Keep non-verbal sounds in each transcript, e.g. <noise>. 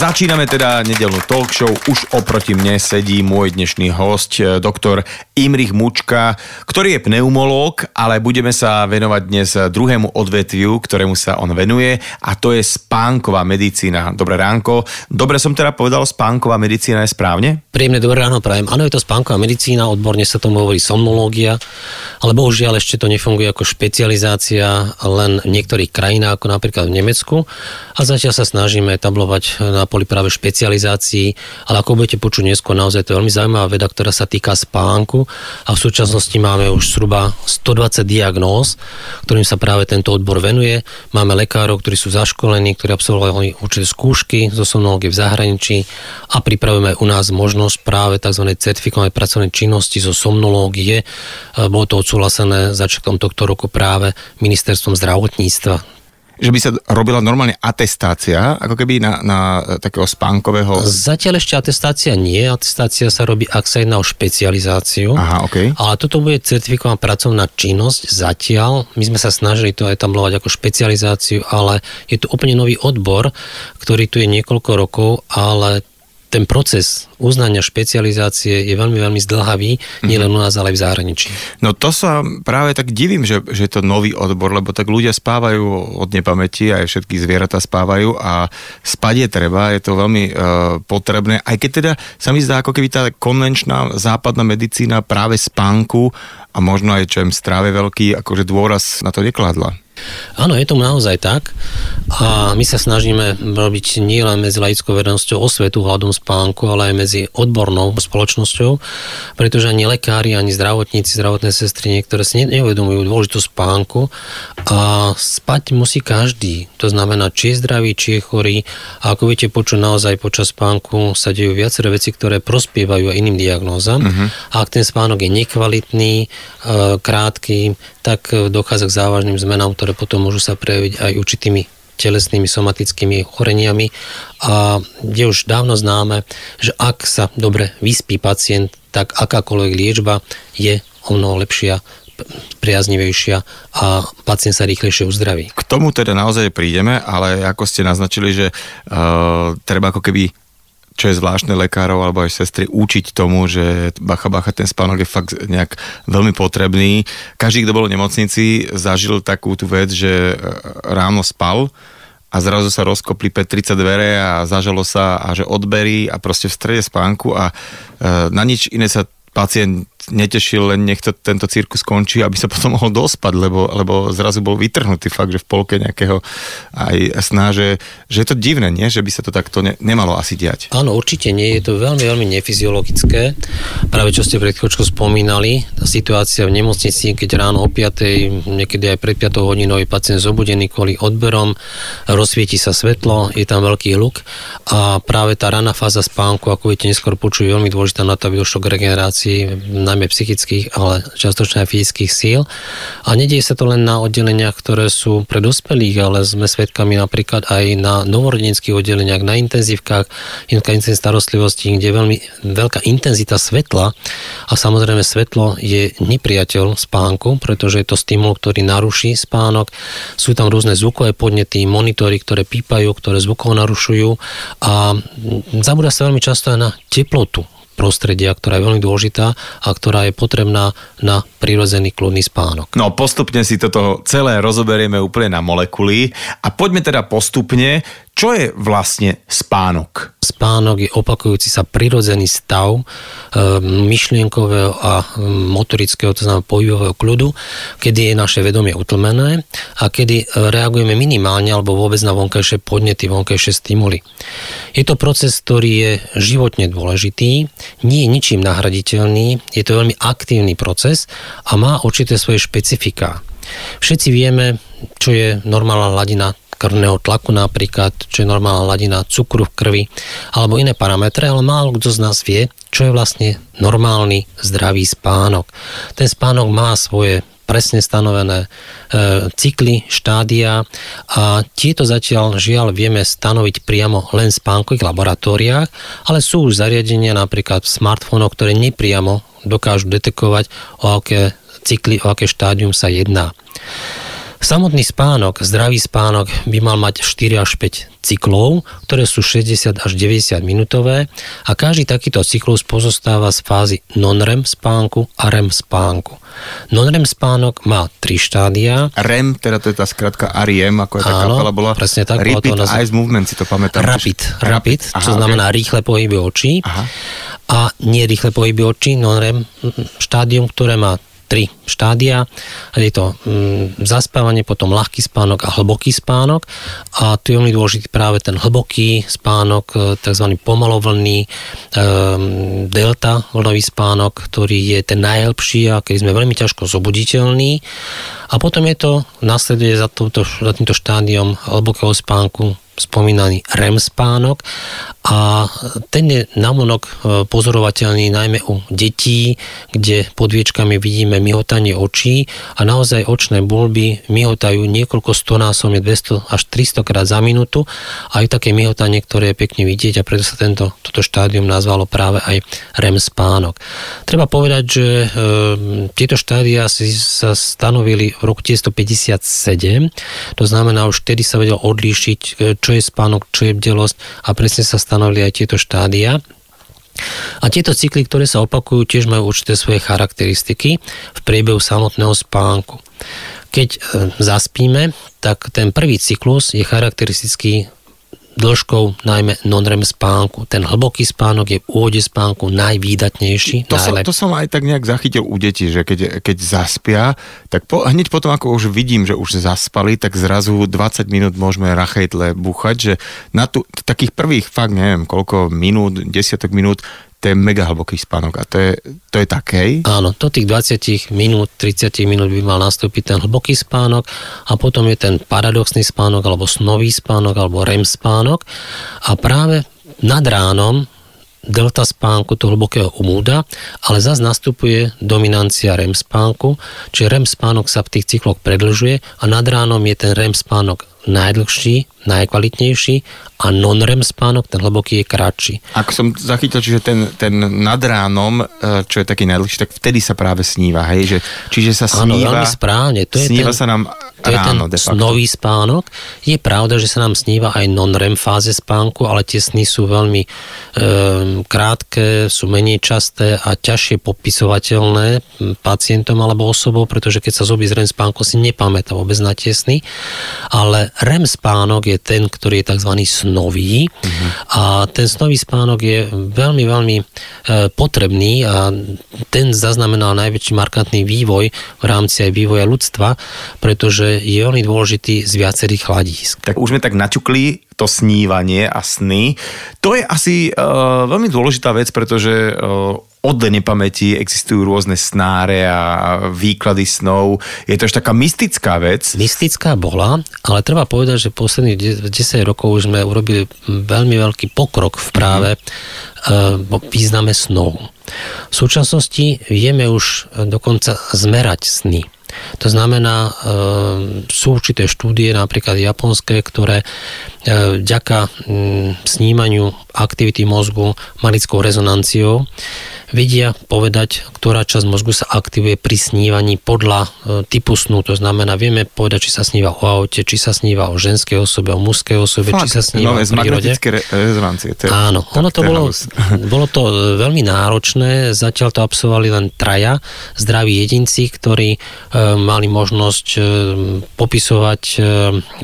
Začíname teda nedelnú talk show. Už oproti mne sedí môj dnešný host, eh, doktor Imrich Mučka, ktorý je pneumológ, ale budeme sa venovať dnes druhému odvetviu, ktorému sa on venuje a to je spánková medicína. Dobré ránko. Dobre som teda povedal, spánková medicína je správne? Príjemné dobré ráno prajem. Áno, je to spánková medicína, odborne sa tomu hovorí somnológia, ale bohužiaľ ešte to nefunguje ako špecializácia len v niektorých krajinách, ako napríklad v Nemecku. A zatiaľ sa snažíme etablovať na poli práve špecializácií, ale ako budete počuť neskôr, naozaj to je veľmi zaujímavá veda, ktorá sa týka spánku a v súčasnosti máme už zhruba 120 diagnóz, ktorým sa práve tento odbor venuje. Máme lekárov, ktorí sú zaškolení, ktorí absolvovali určité skúšky zo somnológie v zahraničí a pripravujeme u nás možnosť práve tzv. certifikovanej pracovnej činnosti zo somnológie. Bolo to odsúhlasené začiatkom tohto roku práve ministerstvom zdravotníctva že by sa robila normálne atestácia, ako keby na, na takého spánkového... Zatiaľ ešte atestácia nie, atestácia sa robí, ak sa jedná o špecializáciu. Aha, okay. Ale toto bude certifikovaná pracovná činnosť zatiaľ. My sme sa snažili to etablovať ako špecializáciu, ale je tu úplne nový odbor, ktorý tu je niekoľko rokov, ale ten proces uznania špecializácie je veľmi, veľmi zdlhavý, mm-hmm. nielen u nás, ale aj v zahraničí. No to sa práve tak divím, že, že je to nový odbor, lebo tak ľudia spávajú od nepamäti, aj všetky zvieratá spávajú a spať je treba, je to veľmi uh, potrebné, aj keď teda sa mi zdá, ako keby tá konvenčná západná medicína práve spánku a možno aj čo im stráve veľký, akože dôraz na to nekladla. Áno, je to naozaj tak a my sa snažíme robiť nielen medzi laickou verejnosťou osvetu hľadom spánku, ale aj medzi odbornou spoločnosťou, pretože ani lekári, ani zdravotníci, zdravotné sestry niektoré si neuvedomujú dôležitú spánku a spať musí každý. To znamená, či je zdravý, či je chorý a ako viete počuť naozaj počas spánku sa dejú viaceré veci, ktoré prospievajú aj iným diagnózam. Uh-huh. A ak ten spánok je nekvalitný, e, krátky, tak dochádza k závažným zmenám, ktoré potom môžu sa prejaviť aj určitými telesnými somatickými ochoreniami a je už dávno známe, že ak sa dobre vyspí pacient, tak akákoľvek liečba je o mnoho lepšia priaznivejšia a pacient sa rýchlejšie uzdraví. K tomu teda naozaj prídeme, ale ako ste naznačili, že uh, treba ako keby čo je zvláštne lekárov alebo aj sestry, učiť tomu, že bacha, bacha, ten spánok je fakt nejak veľmi potrebný. Každý, kto bol v nemocnici, zažil takú tú vec, že e, ráno spal a zrazu sa rozkopli 30 dvere a zažalo sa a že odberí a proste v strede spánku a e, na nič iné sa pacient netešil, len nech to, tento cirkus skončí, aby sa potom mohol dospať, lebo, lebo zrazu bol vytrhnutý fakt, že v polke nejakého aj sná, že, že je to divné, nie? že by sa to takto ne, nemalo asi diať. Áno, určite nie, je to veľmi, veľmi nefyziologické. Práve čo ste pred chvíľočkou spomínali, tá situácia v nemocnici, keď ráno o 5, niekedy aj pred 5 hodinou je pacient zobudený kvôli odberom, rozsvieti sa svetlo, je tam veľký hluk a práve tá raná fáza spánku, ako viete, neskôr počujú, veľmi dôležitá na to, aby došlo k regenerácii najmä psychických, ale častočne aj fyzických síl. A nedieje sa to len na oddeleniach, ktoré sú pre dospelých, ale sme svedkami napríklad aj na novorodenských oddeleniach, na intenzívkach, intenzívnej starostlivosti, kde je veľmi veľká intenzita svetla a samozrejme svetlo je nepriateľ spánku, pretože je to stimul, ktorý naruší spánok. Sú tam rôzne zvukové podnety, monitory, ktoré pípajú, ktoré zvukov narušujú a zabúda sa veľmi často aj na teplotu prostredia, ktorá je veľmi dôležitá a ktorá je potrebná na prirodzený kľudný spánok. No postupne si toto celé rozoberieme úplne na molekuly a poďme teda postupne, čo je vlastne spánok? Spánok je opakujúci sa prirodzený stav e, myšlienkového a motorického, to znamená pohybového kľudu, kedy je naše vedomie utlmené a kedy reagujeme minimálne alebo vôbec na vonkajšie podnety, vonkajšie stimuly. Je to proces, ktorý je životne dôležitý, nie je ničím nahraditeľný, je to veľmi aktívny proces a má určité svoje špecifika. Všetci vieme, čo je normálna hladina krvného tlaku napríklad, čo je normálna hladina cukru v krvi, alebo iné parametre, ale málo kto z nás vie, čo je vlastne normálny zdravý spánok. Ten spánok má svoje presne stanovené e, cykly, štádia a tieto zatiaľ žiaľ vieme stanoviť priamo len v spánkových laboratóriách, ale sú už zariadenia napríklad v smartfónoch, ktoré nepriamo dokážu detekovať, o aké cykly, o aké štádium sa jedná. Samotný spánok, zdravý spánok by mal mať 4 až 5 cyklov, ktoré sú 60 až 90 minútové a každý takýto cyklus pozostáva z fázy non-REM spánku a REM spánku. Non-REM spánok má 3 štádia. REM, teda to je tá skratka REM, ako je tá Áno, kapela bola. presne tak, Repeat to nazv- Eyes Movement, si to pamätám. Rapid, rapid, Aha, čo znamená rýchle pohyby očí. Aha. A nie rýchle pohyby očí, non-REM štádium, ktoré má tri štádia. Je to mm, zaspávanie, potom ľahký spánok a hlboký spánok. A tu je veľmi dôležitý práve ten hlboký spánok, e, tzv. pomalovlný, um, delta vlnový spánok, ktorý je ten najlepší a keď sme veľmi ťažko zobuditeľní. A potom je to, nasleduje za, touto, za týmto štádiom hlbokého spánku spomínaný REM spánok a ten je navonok e, pozorovateľný najmä u detí, kde pod viečkami vidíme myhotanie očí a naozaj očné bulby myhotajú niekoľko stonásobne, 200 až 300 krát za minútu a aj také myhotanie, ktoré je pekne vidieť a preto sa tento, toto štádium nazvalo práve aj REM spánok. Treba povedať, že e, tieto štádia si sa stanovili v roku 1957, to znamená už vtedy sa vedel odlíšiť, e, čo je spánok, čo je bdelosť a presne sa stanovili aj tieto štádia. A tieto cykly, ktoré sa opakujú, tiež majú určité svoje charakteristiky v priebehu samotného spánku. Keď e, zaspíme, tak ten prvý cyklus je charakteristický dĺžkou najmä non-REM spánku. Ten hlboký spánok je v úvode spánku najvýdatnejší. To som, najlep- to som aj tak nejak zachytil u detí, že keď, keď zaspia, tak po, hneď potom, ako už vidím, že už zaspali, tak zrazu 20 minút môžeme rachejtle búchať, že na tu, takých prvých fakt neviem koľko minút, desiatok minút, to je mega hlboký spánok a to je, to je takej. Áno, do tých 20 minút, 30 minút by mal nastúpiť ten hlboký spánok a potom je ten paradoxný spánok alebo snový spánok alebo REM spánok a práve nad ránom delta spánku, to hlbokého umúda, ale zase nastupuje dominancia REM spánku, čiže REM spánok sa v tých cykloch predlžuje a nad ránom je ten REM spánok najdlhší, najkvalitnejší a non-REM spánok, ten hlboký je kratší. Ako som zachytil, čiže ten, ten nad ránom, e, čo je taký najdlhší, tak vtedy sa práve sníva, hej? Že, čiže sa Áno, sníva, veľmi správne. To je sníva ten, sa nám to je ten snový spánok. Je pravda, že sa nám sníva aj non-REM fáze spánku, ale tie sny sú veľmi e, krátke, sú menej časté a ťažšie popisovateľné pacientom alebo osobou, pretože keď sa zobí z REM spánku, si nepamätá vôbec na tie sny. Ale REM spánok je ten, ktorý je tzv. snový Mhm. a ten snový spánok je veľmi, veľmi e, potrebný a ten zaznamenal najväčší markantný vývoj v rámci aj vývoja ľudstva, pretože je veľmi dôležitý z viacerých hľadísk. Tak už sme tak naťukli to snívanie a sny. To je asi uh, veľmi dôležitá vec, pretože uh, od nepamäti existujú rôzne snáre a výklady snov. Je to až taká mystická vec. Mystická bola, ale treba povedať, že posledných 10 rokov už sme urobili veľmi veľký pokrok v práve mm-hmm. význame snov. V súčasnosti vieme už dokonca zmerať sny. To znamená, e, sú určité štúdie, napríklad japonské, ktoré e, vďaka snímaniu aktivity mozgu malickou rezonanciou vedia povedať, ktorá časť mozgu sa aktivuje pri snívaní podľa e, typu snu. To znamená, vieme povedať, či sa sníva o aute, či sa sníva o ženskej osobe, o mužskej osobe, Fakt, či sa sníva no, o prírode. re- rezonancie. To je, Áno, tak, ono to bolo, <laughs> bolo to e, veľmi náročné, zatiaľ to absolvovali len traja zdraví jedinci, ktorí e, mali možnosť e, popisovať e,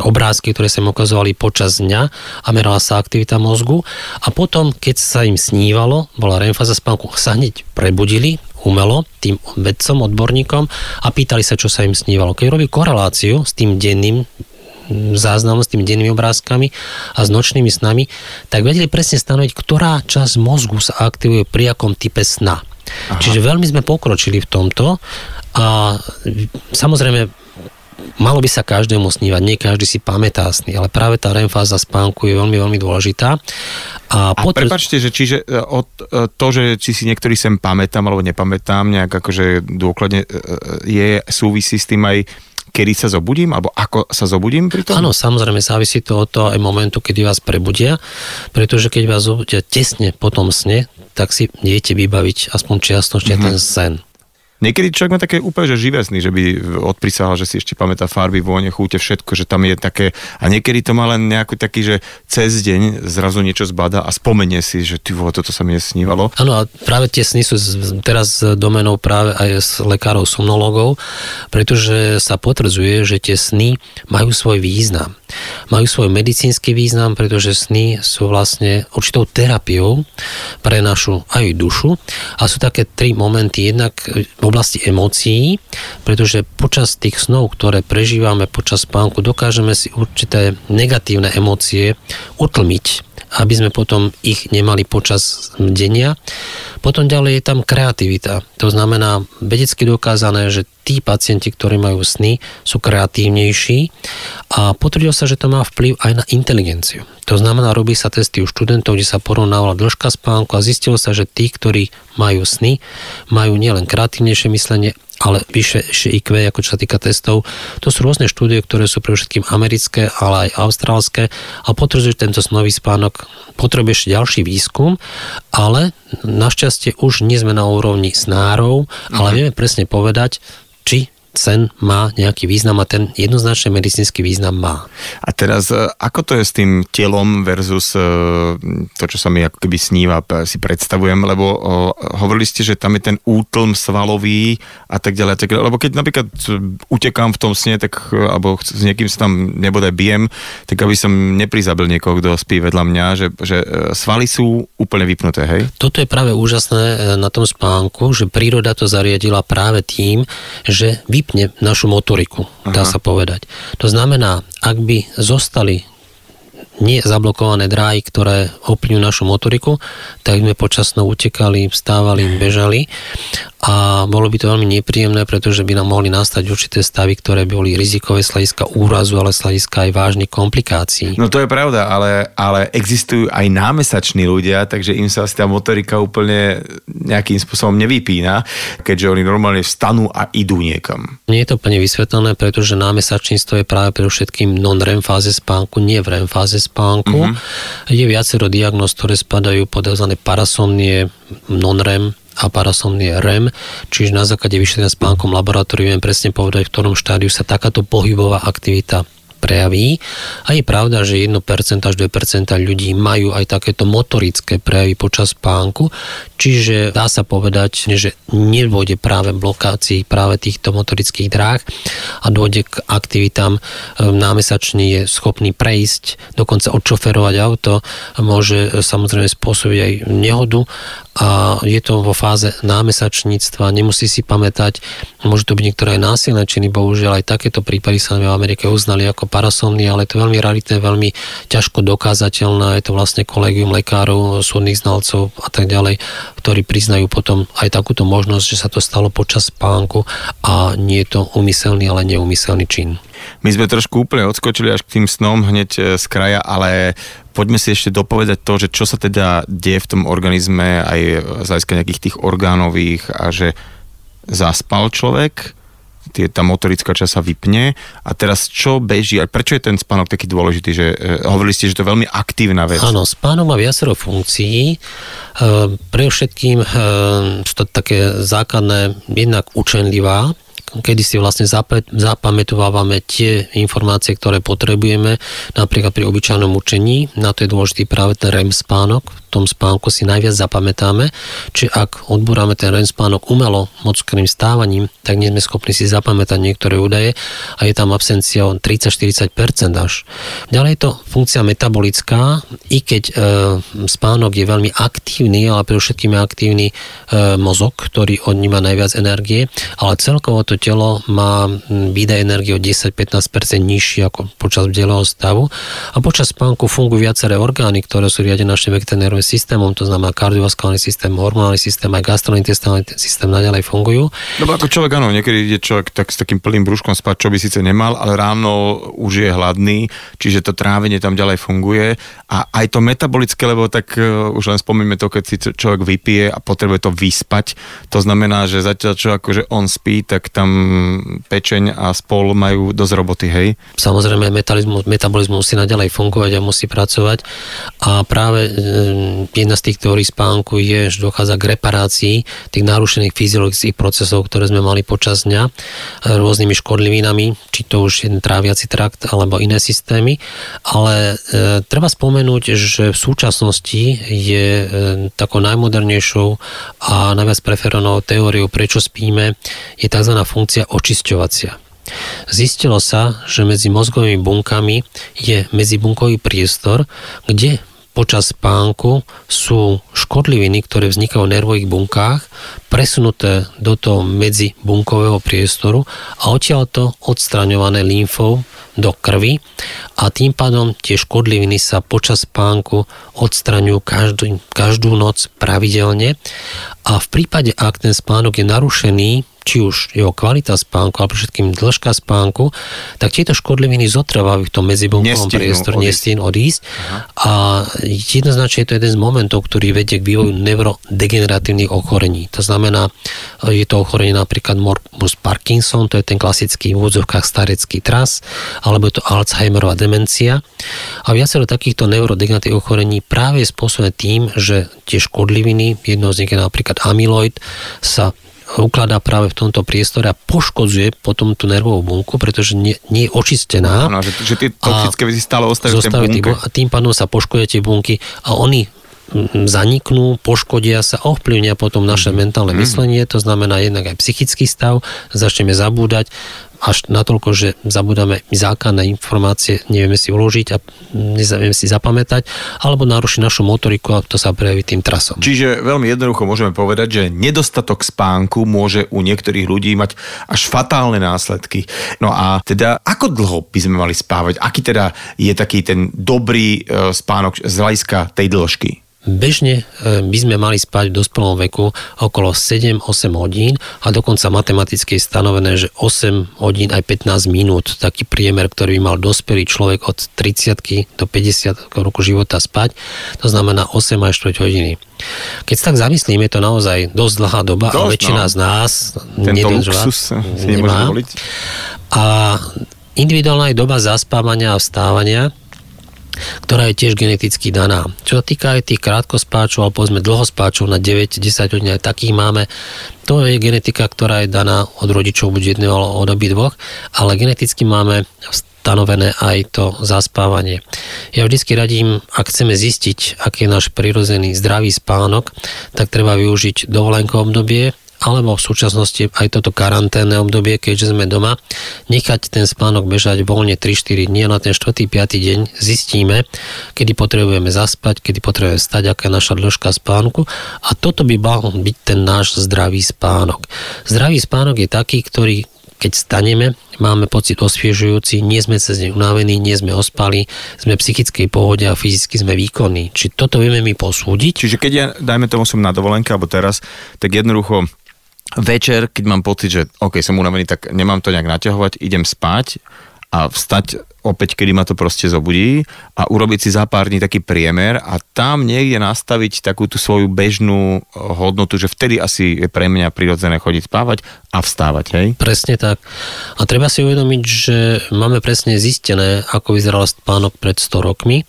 obrázky, ktoré sa im ukazovali počas dňa a merala sa aktivita mozgu a potom, keď sa im snívalo, bola REM fáza spánku, sa hneď prebudili umelo tým vedcom, odborníkom a pýtali sa, čo sa im snívalo. Keď robili koreláciu s tým denným záznamom s tými dennými obrázkami a s nočnými snami, tak vedeli presne stanoviť, ktorá časť mozgu sa aktivuje pri akom type sna. Aha. Čiže veľmi sme pokročili v tomto a samozrejme malo by sa každému snívať, nie každý si pamätá sny, ale práve tá REM fáza spánku je veľmi, veľmi dôležitá. A, a potr- prepačte, že čiže e, od e, to, že či si niektorý sem pamätám alebo nepamätám, nejak akože dôkladne e, je súvisí s tým aj kedy sa zobudím, alebo ako sa zobudím pri tom? Áno, samozrejme, závisí to od toho aj momentu, kedy vás prebudia, pretože keď vás zobudia tesne po tom sne, tak si neviete vybaviť aspoň čiastočne mm-hmm. ten sen. Niekedy človek má také úplne že živé sny, že by odprísahal, že si ešte pamätá farby, vône, chúte, všetko, že tam je také, a niekedy to má len nejaký taký, že cez deň zrazu niečo zbada a spomenie si, že ty vole, toto sa mi nesnívalo. Áno, a práve tie sny sú teraz domenou práve aj s lekárov somnológov, pretože sa potvrdzuje, že tie sny majú svoj význam. Majú svoj medicínsky význam, pretože sny sú vlastne určitou terapiou pre našu aj dušu a sú také tri momenty. Jednak oblasti emócií, pretože počas tých snov, ktoré prežívame počas spánku, dokážeme si určité negatívne emócie utlmiť aby sme potom ich nemali počas denia. Potom ďalej je tam kreativita. To znamená vedecky dokázané, že tí pacienti, ktorí majú sny, sú kreatívnejší a potvrdilo sa, že to má vplyv aj na inteligenciu. To znamená, robí sa testy u študentov, kde sa porovnávala dĺžka spánku a zistilo sa, že tí, ktorí majú sny, majú nielen kreatívnejšie myslenie, ale vyššie IQ, ako čo sa týka testov. To sú rôzne štúdie, ktoré sú pre všetkým americké, ale aj austrálske a potvrdzujú, že tento snový spánok potrebuje ešte ďalší výskum, ale našťastie už nie sme na úrovni snárov, ale mm. vieme presne povedať, či sen má nejaký význam a ten jednoznačne medicínsky význam má. A teraz, e, ako to je s tým telom versus e, to, čo sa mi ako keby sníva, si predstavujem, lebo hovorili ste, že tam je ten útlm svalový a tak ďalej, tak ďalej. lebo keď napríklad utekám v tom sne, tak, e, alebo s niekým sa tam nebodaj bijem, tak aby som neprizabil niekoho, kto spí vedľa mňa, že, že svaly sú úplne vypnuté, hej? Toto je práve úžasné na tom spánku, že príroda to zariadila práve tým, že vy vypne našu motoriku, dá Aha. sa povedať. To znamená, ak by zostali nie zablokované dráhy, ktoré ovplyvňujú našu motoriku, tak sme počasno utekali, vstávali, bežali a bolo by to veľmi nepríjemné, pretože by nám mohli nastať určité stavy, ktoré by boli rizikové z hľadiska úrazu, ale z hľadiska aj vážnych komplikácií. No to je pravda, ale, ale existujú aj námesační ľudia, takže im sa asi tá motorika úplne nejakým spôsobom nevypína, keďže oni normálne vstanú a idú niekam. Nie je to plne vysvetlené, pretože námesačníctvo je práve pre všetkým non-REM fáze spánku, nie v REM fáze spánku. Mm-hmm. Je viacero diagnóz, ktoré spadajú pod tzv. parasomnie, non-REM, a parasomnie REM, čiže na základe vyšetrenia spánkom laboratóriu viem presne povedať, v ktorom štádiu sa takáto pohybová aktivita prejaví. A je pravda, že 1% až 2% ľudí majú aj takéto motorické prejavy počas spánku, čiže dá sa povedať, že nedôjde práve blokácii práve týchto motorických dráh a dôjde k aktivitám. Ehm, námesačný je schopný prejsť, dokonca odšoferovať auto, môže e, samozrejme spôsobiť aj nehodu a je to vo fáze námesačníctva, nemusí si pamätať, môže to byť niektoré aj násilné činy, bohužiaľ aj takéto prípady sa v Amerike uznali ako parasomny, ale je to veľmi raritné, veľmi ťažko dokázateľné, je to vlastne kolegium lekárov, súdnych znalcov a tak ďalej, ktorí priznajú potom aj takúto možnosť, že sa to stalo počas spánku a nie je to umyselný, ale neumyselný čin. My sme trošku úplne odskočili až k tým snom hneď e, z kraja, ale poďme si ešte dopovedať to, že čo sa teda deje v tom organizme aj z hľadiska nejakých tých orgánových a že zaspal človek, tie, tá motorická časť sa vypne a teraz čo beží a prečo je ten spánok taký dôležitý, že e, hovorili ste, že to je veľmi aktívna vec. Áno, spánok má viacero funkcií. E, pre všetkým e, sú to také základné, jednak učenlivá, kedy si vlastne zapamätovávame tie informácie, ktoré potrebujeme, napríklad pri obyčajnom učení, na to je dôležitý práve ten REM spánok, tom spánku si najviac zapamätáme, či ak odboráme ten REM spánok umelo, mockým stávaním, tak nie sme schopní si zapamätať niektoré údaje a je tam absencia 30-40% až. Ďalej je to funkcia metabolická, i keď e, spánok je veľmi aktívny, ale pre všetkým je aktívny e, mozog, ktorý odníma najviac energie, ale celkovo to telo má výdaj energie o 10-15% nižší ako počas bdelého stavu a počas spánku fungujú viaceré orgány, ktoré sú riadené našim vegetariánnym systémom, to znamená kardiovaskulárny systém, hormonálny systém, aj gastrointestinálny systém naďalej fungujú. No ako človek, áno, niekedy ide človek tak s takým plným brúškom spať, čo by síce nemal, ale ráno už je hladný, čiže to trávenie tam ďalej funguje a aj to metabolické, lebo tak uh, už len spomíme to, keď si človek vypije a potrebuje to vyspať, to znamená, že zatiaľ čo akože on spí, tak tam pečeň a spol majú dosť roboty, hej? Samozrejme, metabolizmus, metabolizmus musí naďalej fungovať a musí pracovať a práve jedna z tých teórií spánku je, že dochádza k reparácii tých narušených fyziologických procesov, ktoré sme mali počas dňa e, rôznymi škodlivinami, či to už je tráviaci trakt alebo iné systémy. Ale e, treba spomenúť, že v súčasnosti je e, takou najmodernejšou a najviac preferovanou teóriou, prečo spíme, je tzv. funkcia očisťovacia. Zistilo sa, že medzi mozgovými bunkami je medzibunkový priestor, kde počas spánku sú škodliviny, ktoré vznikajú v nervových bunkách, presunuté do toho medzibunkového priestoru a odtiaľto odstraňované lymfou do krvi a tým pádom tie škodliviny sa počas spánku odstraňujú každú, každú noc pravidelne. A v prípade, ak ten spánok je narušený, či už jeho kvalita spánku, alebo všetkým dĺžka spánku, tak tieto škodliviny zotrvávajú v tom medzibunkovom priestore, nestihnú odísť. Aha. A jednoznačne je to jeden z momentov, ktorý vedie k vývoju neurodegeneratívnych ochorení. To znamená, je to ochorenie napríklad morbus Parkinson, to je ten klasický v úvodzovkách starecký tras, alebo je to Alzheimerová demencia. A viacero takýchto neurodegeneratívnych ochorení práve je spôsobené tým, že tie škodliviny, jedno z nich je napríklad amyloid, sa ukladá práve v tomto priestore a poškodzuje potom tú nervovú bunku, pretože nie, nie je očistená. No, že, že tie toxické veci stále ostávajú v tej bunke. A tým pádom sa poškodia tie bunky a oni zaniknú, poškodia sa, ovplyvnia potom naše mm. mentálne mm. myslenie, to znamená jednak aj psychický stav, začneme zabúdať, až natoľko, že zabudáme základné informácie, nevieme si uložiť a nevieme si zapamätať, alebo naruší našu motoriku a to sa prejaví tým trasom. Čiže veľmi jednoducho môžeme povedať, že nedostatok spánku môže u niektorých ľudí mať až fatálne následky. No a teda ako dlho by sme mali spávať? Aký teda je taký ten dobrý e, spánok z hľadiska tej dĺžky? Bežne e, by sme mali spať v dospelom veku okolo 7-8 hodín a dokonca matematicky je stanovené, že 8 hodín aj 15 minút, taký priemer, ktorý by mal dospelý človek od 30 do 50 roku života spať, to znamená 8 až 4 hodiny. Keď sa tak zamyslím, je to naozaj dosť dlhá doba Dosť, a väčšina no. z nás Tento luxus si nemá. A individuálna je doba zaspávania a vstávania, ktorá je tiež geneticky daná. Čo sa týka aj tých krátkospáčov, alebo povedzme dlhospáčov na 9-10 hodín, aj takých máme, to je genetika, ktorá je daná od rodičov, buď jedného, alebo od dvoch, ale geneticky máme stanovené aj to zaspávanie. Ja vždycky radím, ak chceme zistiť, aký je náš prirodzený zdravý spánok, tak treba využiť dovolenkové obdobie, alebo v súčasnosti aj toto karanténne obdobie, keďže sme doma, nechať ten spánok bežať voľne 3-4 dní a na ten 4. 5. deň zistíme, kedy potrebujeme zaspať, kedy potrebujeme stať, aká je naša dĺžka spánku a toto by mal byť ten náš zdravý spánok. Zdravý spánok je taký, ktorý keď staneme, máme pocit osviežujúci, nie sme cez ne unavení, nie sme ospali, sme v psychickej pohode a fyzicky sme výkonní. Či toto vieme mi posúdiť? Čiže keď ja, dajme tomu, som na dovolenke, alebo teraz, tak jednoducho večer, keď mám pocit, že OK, som unavený, tak nemám to nejak naťahovať, idem spať a vstať opäť, kedy ma to proste zobudí a urobiť si za pár dní taký priemer a tam niekde nastaviť takú tú svoju bežnú eh, hodnotu, že vtedy asi je pre mňa prirodzené chodiť spávať a vstávať, hej? Presne tak. A treba si uvedomiť, že máme presne zistené, ako vyzeral spánok pred 100 rokmi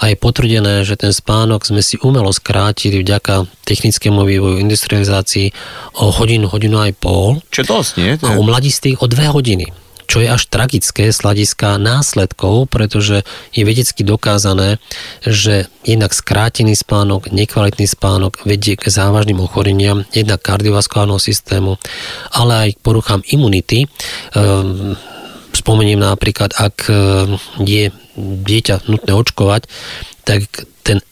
a je potvrdené, že ten spánok sme si umelo skrátili vďaka technickému vývoju, industrializácii o hodinu, hodinu aj pol. Čo dosť, nie? To je... A u mladistých o dve hodiny čo je až tragické z hľadiska následkov, pretože je vedecky dokázané, že jednak skrátený spánok, nekvalitný spánok vedie k závažným ochoreniam, jednak kardiovaskulárneho systému, ale aj k poruchám imunity. Ehm, spomeniem napríklad, ak ehm, je dieťa nutné očkovať, tak ten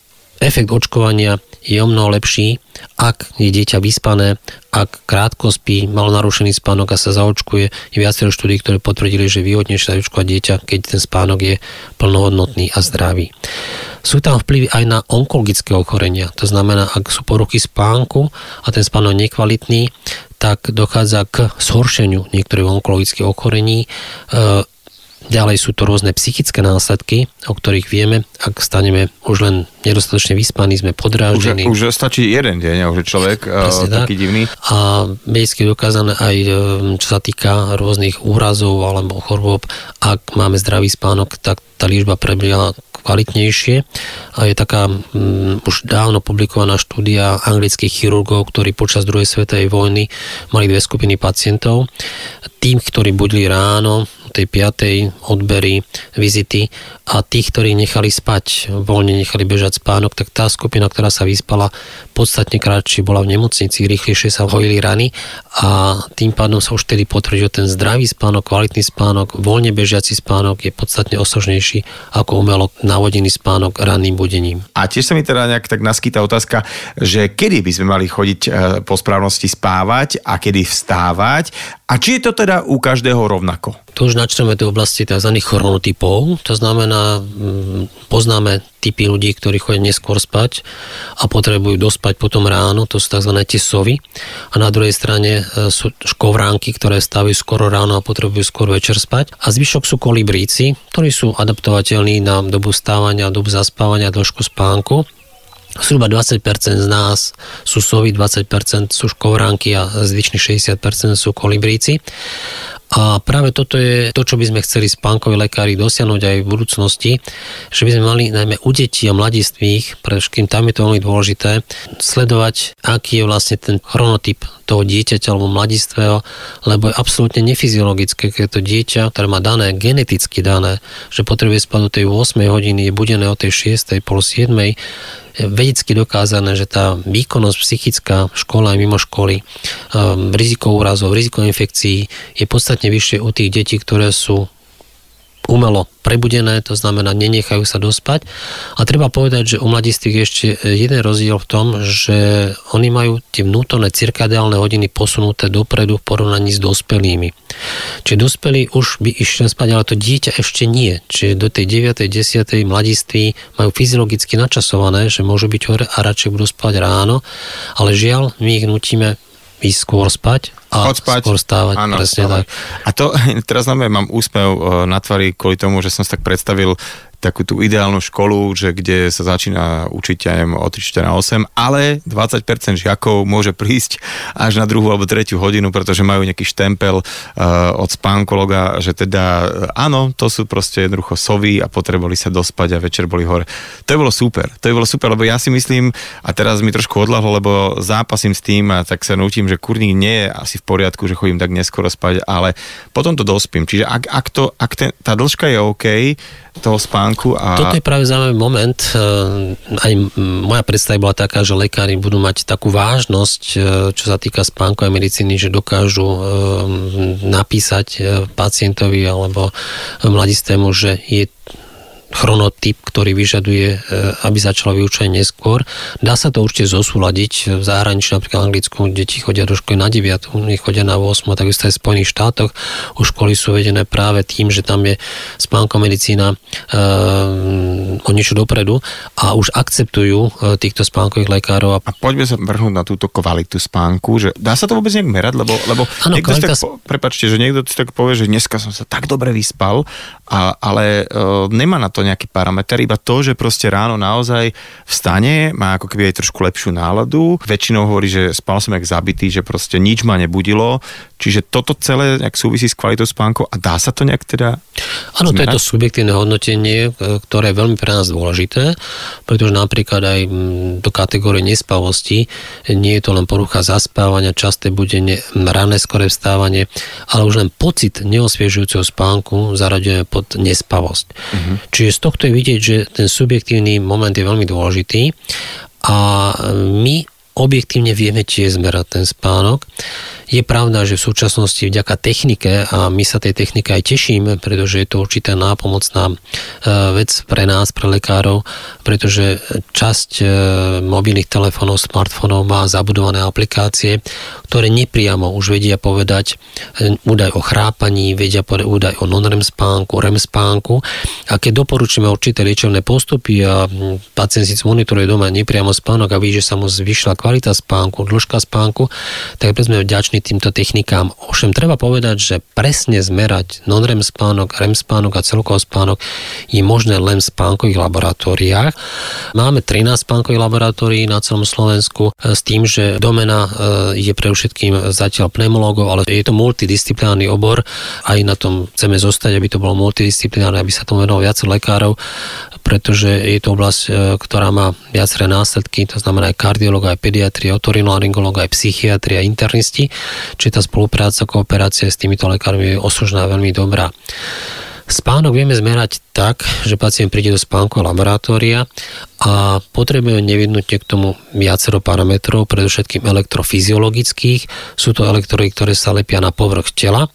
efekt očkovania je o mnoho lepší, ak je dieťa vyspané, ak krátko spí, mal narušený spánok a sa zaočkuje. Je viacero štúdí, ktoré potvrdili, že výhodnejšie sa očkovať dieťa, keď ten spánok je plnohodnotný a zdravý. Sú tam vplyvy aj na onkologické ochorenia. To znamená, ak sú poruchy spánku a ten spánok nekvalitný, tak dochádza k zhoršeniu niektorých onkologických ochorení. Ďalej sú to rôzne psychické následky, o ktorých vieme, ak staneme už len nedostatočne vyspaní, sme podráždení. Už, už stačí jeden deň, už je človek <laughs> uh, taký divný. A vedecky dokázané aj, e, čo sa týka rôznych úrazov alebo chorôb, ak máme zdravý spánok, tak tá liečba prebieha kvalitnejšie. A je taká um, už dávno publikovaná štúdia anglických chirurgov, ktorí počas druhej svetovej vojny mali dve skupiny pacientov. Tým, ktorí budili ráno, tej 5. odbery, vizity a tých, ktorí nechali spať, voľne nechali bežať spánok, tak tá skupina, ktorá sa vyspala, podstatne kratšie bola v nemocnici, rýchlejšie sa hojili rany a tým pádom sa už tedy potvrdil ten zdravý spánok, kvalitný spánok, voľne bežiaci spánok je podstatne osožnejší ako umelo navodený spánok ranným budením. A tiež sa mi teda nejak tak naskýta otázka, že kedy by sme mali chodiť e, po správnosti spávať a kedy vstávať a či je to teda u každého rovnako? Tu už načneme do oblasti tzv. chronotypov, to znamená, mm, poznáme typy ľudí, ktorí chodia neskôr spať a potrebujú dospať potom ráno, to sú tzv. tie sovy. A na druhej strane e, sú škovránky, ktoré stavujú skoro ráno a potrebujú skôr večer spať. A zvyšok sú kolibríci, ktorí sú adaptovateľní na dobu stávania, dobu zaspávania, dĺžku spánku. Zhruba 20% z nás sú sovy, 20% sú škovránky a zvyšných 60% sú kolibríci. A práve toto je to, čo by sme chceli spánkoví lekári dosiahnuť aj v budúcnosti, že by sme mali najmä u detí a mladistvých, pre všetkým tam je to veľmi dôležité, sledovať, aký je vlastne ten chronotyp toho dieťaťa alebo mladistvého, lebo je absolútne nefyziologické, keď to dieťa, ktoré má dané, geneticky dané, že potrebuje spať do tej 8 hodiny, je budené o tej 6, pol 7, vedecky dokázané, že tá výkonnosť psychická v škole aj mimo školy, um, riziko úrazov, riziko infekcií je podstatne vyššie u tých detí, ktoré sú umelo prebudené, to znamená nenechajú sa dospať. A treba povedať, že u mladistvých ešte jeden rozdiel v tom, že oni majú tie vnútorné cirkadiálne hodiny posunuté dopredu v porovnaní s dospelými. Čiže dospelí už by išli spať, ale to dieťa ešte nie. Čiže do tej 9. 10. mladiství majú fyziologicky načasované, že môžu byť hore a radšej budú spať ráno, ale žiaľ, my ich nutíme ísť skôr spať a Chod spať. skôr stávať. Áno, presne stávať. tak. A to, <laughs> teraz na mám úsmev eh, na tvári kvôli tomu, že som si tak predstavil takú tú ideálnu školu, že kde sa začína učiť aj o 3 na 8, ale 20% žiakov môže prísť až na druhú alebo tretiu hodinu, pretože majú nejaký štempel uh, od spánkologa, že teda uh, áno, to sú proste jednoducho sovy a potrebovali sa dospať a večer boli hore. To je bolo super, to je bolo super, lebo ja si myslím, a teraz mi trošku odľahlo, lebo zápasím s tým a tak sa nutím, že kurník nie je asi v poriadku, že chodím tak neskoro spať, ale potom to dospím. Čiže ak, ak, to, ak ten, tá dĺžka je OK, toho spánku. A... Toto je práve zaujímavý moment. Eh, aj moja predstava bola taká, že lekári budú mať takú vážnosť, eh, čo sa týka spánkovej medicíny, že dokážu eh, napísať pacientovi alebo mladistému, že je chronotyp, ktorý vyžaduje, e, aby začalo vyučenie neskôr. Dá sa to určite zosúľadiť. V zahraničí, napríklad v Anglicku, deti chodia do školy na 9, oni chodia na 8, takisto aj v Spojených štátoch. Už školy sú vedené práve tým, že tam je spánko medicína e, o niečo dopredu a už akceptujú e, týchto spánkových lekárov. A poďme sa vrhnúť na túto kvalitu spánku, že dá sa to vôbec nejak merať, lebo, lebo ano, niekto kvalita... tak, prepačte, že niekto si tak povie, že dneska som sa tak dobre vyspal, a, ale e, nemá na to nejaký parameter, iba to, že proste ráno naozaj vstane, má ako keby aj trošku lepšiu náladu. Väčšinou hovorí, že spal som jak zabitý, že proste nič ma nebudilo. Čiže toto celé nejak súvisí s kvalitou spánku a dá sa to nejak teda Áno, to je to subjektívne hodnotenie, ktoré je veľmi pre nás dôležité, pretože napríklad aj do kategórie nespavosti nie je to len porucha zaspávania, časté budenie, rané skore vstávanie, ale už len pocit neosviežujúceho spánku zaraďujeme pod nespavosť. Uh-huh. Čiže z tohto je vidieť, že ten subjektívny moment je veľmi dôležitý a my objektívne vieme tiež zmerať ten spánok. Je pravda, že v súčasnosti vďaka technike, a my sa tej technike aj tešíme, pretože je to určitá nápomocná e, vec pre nás, pre lekárov, pretože časť e, mobilných telefónov, smartfónov má zabudované aplikácie, ktoré nepriamo už vedia povedať e, údaj o chrápaní, vedia povedať údaj o non-REM spánku, REM spánku a keď doporučíme určité liečebné postupy a pacient si monitoruje doma nepriamo spánok a ví, že sa mu zvyšila kvalita spánku, dĺžka spánku, tak sme vďační týmto technikám. Ovšem treba povedať, že presne zmerať non-REM spánok, REM spánok a celkový spánok je možné len v spánkových laboratóriách. Máme 13 spánkových laboratórií na celom Slovensku e, s tým, že domena e, je pre všetkým zatiaľ pneumologov, ale je to multidisciplinárny obor. Aj na tom chceme zostať, aby to bolo multidisciplinárne, aby sa tomu venovalo viac lekárov pretože je to oblasť, e, ktorá má viaceré následky, to znamená aj kardiológ, aj pediatri, otorinolaryngológ, aj psychiatri, aj internisti, čiže tá spolupráca, kooperácia s týmito lekármi je oslužná veľmi dobrá. Spánok vieme zmerať tak, že pacient príde do spánkového laboratória a potrebujeme nevyhnutne k tomu viacero parametrov, predovšetkým elektrofyziologických. Sú to elektrody, ktoré sa lepia na povrch tela,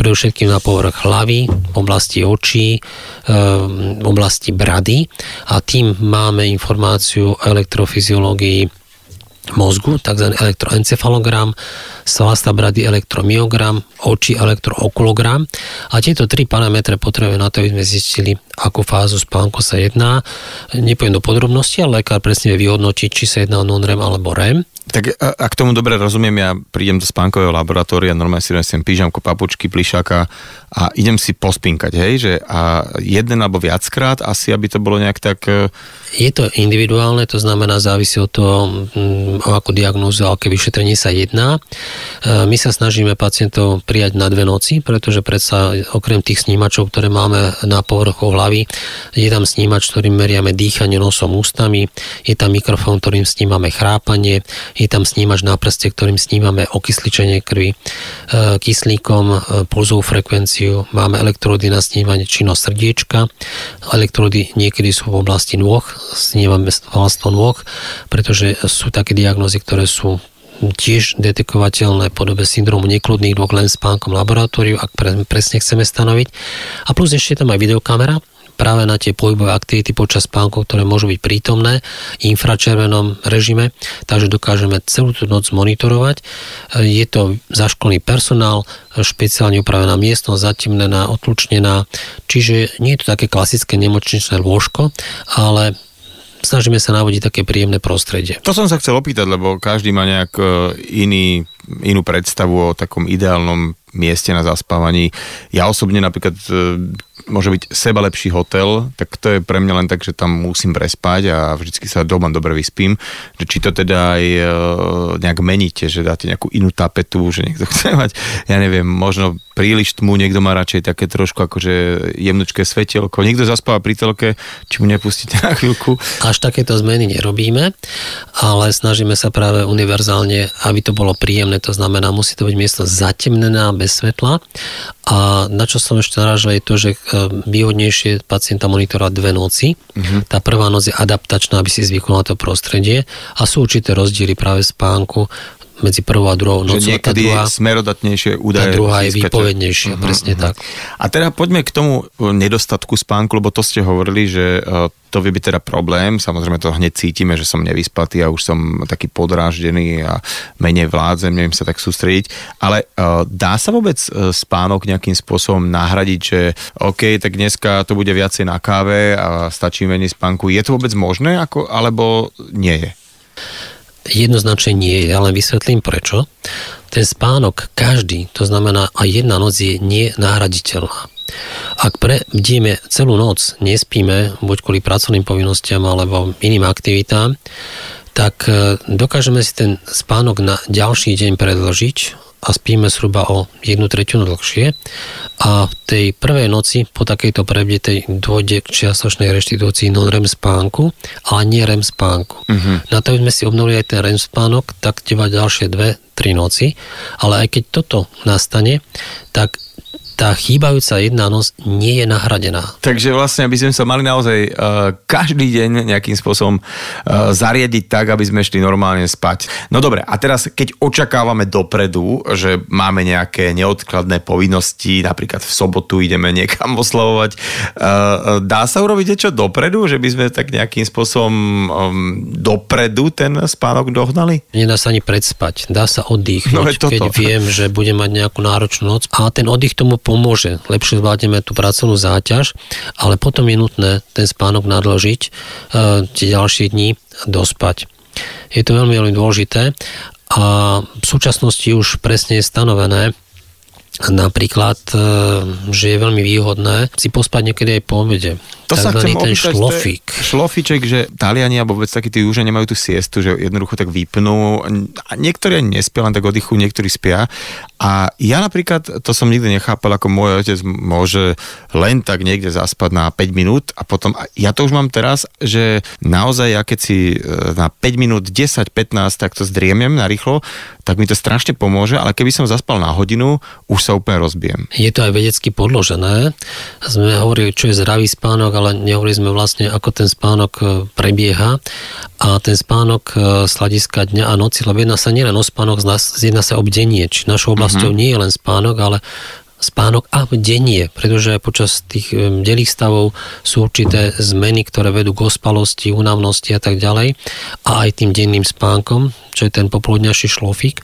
predovšetkým na povrch hlavy, v oblasti očí, v oblasti brady a tým máme informáciu o elektrofyziológii mozgu, tzv. elektroencefalogram, svalasta brady elektromyogram, oči elektrookulogram a tieto tri parametre potrebujeme na to, aby sme zistili, akú fázu spánku sa jedná. Nepoviem do podrobností, ale lekár presne vie vyhodnotiť, či sa jedná o non-REM alebo REM. Tak ak tomu dobre rozumiem, ja prídem do spánkového laboratória, normálne si nesiem pížamku, papučky, plišáka a idem si pospínkať, hej, že a jeden alebo viackrát asi, aby to bolo nejak tak... E, Je to individuálne, to znamená závisí od toho, mm, o akú diagnózu a aké vyšetrenie sa jedná. E, my sa snažíme pacientov prijať na dve noci, pretože predsa okrem tých snímačov, ktoré máme na povrchu hlavy, je tam snímač, ktorým meriame dýchanie nosom ústami, je tam mikrofón, ktorým snímame chrápanie, je tam snímač na prste, ktorým snímame okysličenie krvi e, kyslíkom, e, pulzovú frekvenciu, máme elektrody na snímanie činnosť srdiečka, elektrody niekedy sú v oblasti nôh, snímame vlastno nôh, pretože sú také diagnózy, ktoré sú tiež detekovateľné podobe syndromu nekludných dvoch len spánkom laboratóriu, ak pre, presne chceme stanoviť. A plus ešte tam aj videokamera, práve na tie pohybové aktivity počas spánku, ktoré môžu byť prítomné v infračervenom režime, takže dokážeme celú tú noc monitorovať. Je to zaškolný personál, špeciálne upravená miestnosť, zatemnená, otlučnená, čiže nie je to také klasické nemočničné lôžko, ale snažíme sa navodiť také príjemné prostredie. To som sa chcel opýtať, lebo každý má nejak e, iný, inú predstavu o takom ideálnom mieste na zaspávaní. Ja osobne napríklad e, môže byť seba lepší hotel, tak to je pre mňa len tak, že tam musím prespať a vždycky sa doma dobre vyspím. Že či to teda aj e, nejak meníte, že dáte nejakú inú tapetu, že niekto <laughs> chce mať, ja neviem, možno príliš tmu, niekto má radšej také trošku akože jemnučké svetelko, niekto zaspáva pri telke, či mu nepustíte na chvíľku. Až takéto zmeny nerobíme, ale snažíme sa práve univerzálne, aby to bolo príjemné, to znamená, musí to byť miesto zatemnená, bez svetla a na čo som ešte narážal je to, že e, výhodnejšie pacienta monitorovať dve noci. Uh-huh. Tá prvá noc je adaptačná, aby si zvykol na to prostredie a sú určité rozdiely práve spánku medzi prvou a druhou nocou. Že niekedy druhá, smerodatnejšie údaje. Tá druhá je výpovednejšia, uh-huh, presne uh-huh. tak. A teda poďme k tomu nedostatku spánku, lebo to ste hovorili, že e, to vie byť teda problém. Samozrejme to hneď cítime, že som nevyspatý a už som taký podráždený a menej vládzem, neviem sa tak sústrediť. Ale uh, dá sa vôbec spánok nejakým spôsobom nahradiť, že OK, tak dneska to bude viacej na káve a stačí menej spánku. Je to vôbec možné, ako, alebo nie je? Jednoznačne nie, ja len vysvetlím prečo. Ten spánok každý, to znamená aj jedna noc je nenahraditeľná. Ak prebdíme celú noc, nespíme, buď kvôli pracovným povinnostiam alebo iným aktivitám, tak e, dokážeme si ten spánok na ďalší deň predložiť a spíme zhruba o jednu tretinu dlhšie a v tej prvej noci po takejto prebdetej dôjde k čiastočnej reštitúcii non-REM spánku, ale nie REM spánku. Uh-huh. Na to, sme si obnovili aj ten REM spánok, tak trvá ďalšie dve, tri noci, ale aj keď toto nastane, tak tá chýbajúca jedna noc nie je nahradená. Takže vlastne, aby sme sa mali naozaj uh, každý deň nejakým spôsobom uh, zariadiť tak, aby sme šli normálne spať. No dobre, a teraz keď očakávame dopredu, že máme nejaké neodkladné povinnosti, napríklad v sobotu ideme niekam oslavovať, uh, dá sa urobiť niečo dopredu, že by sme tak nejakým spôsobom um, dopredu ten spánok dohnali? Nedá sa ani predspať, dá sa oddychnúť, no keď viem, že budem mať nejakú náročnú noc a ten oddych tomu pomôže. Lepšie zvládneme tú pracovnú záťaž, ale potom je nutné ten spánok nadložiť e, tie ďalšie dní dospať. Je to veľmi, veľmi dôležité a v súčasnosti už presne je stanovené, Napríklad, e, že je veľmi výhodné si pospať niekedy aj po obede. To sa chcem ten opýtať, šlofík. Šlofiček, že Taliani alebo vôbec takí tí už nemajú tú siestu, že jednoducho tak vypnú. A niektorí ani nespia, len tak oddychu, niektorí spia. A ja napríklad, to som nikdy nechápal, ako môj otec môže len tak niekde zaspať na 5 minút a potom, ja to už mám teraz, že naozaj ja keď si e, na 5 minút, 10, 15 tak to zdriemem na rýchlo, tak mi to strašne pomôže, ale keby som zaspal na hodinu, už sa úplne rozbijem. Je to aj vedecky podložené. Sme hovorili, čo je zdravý spánok, ale nehovorili sme vlastne, ako ten spánok e, prebieha. A ten spánok e, z hľadiska dňa a noci, lebo jedná sa nielen o spánok, jedná sa o bdenie. Či našou oblasťou mm-hmm. nie je len spánok, ale spánok a bdenie, pretože počas tých delých stavov sú určité zmeny, ktoré vedú k ospalosti, únavnosti a tak ďalej a aj tým denným spánkom, čo je ten popoludňajší šlofík.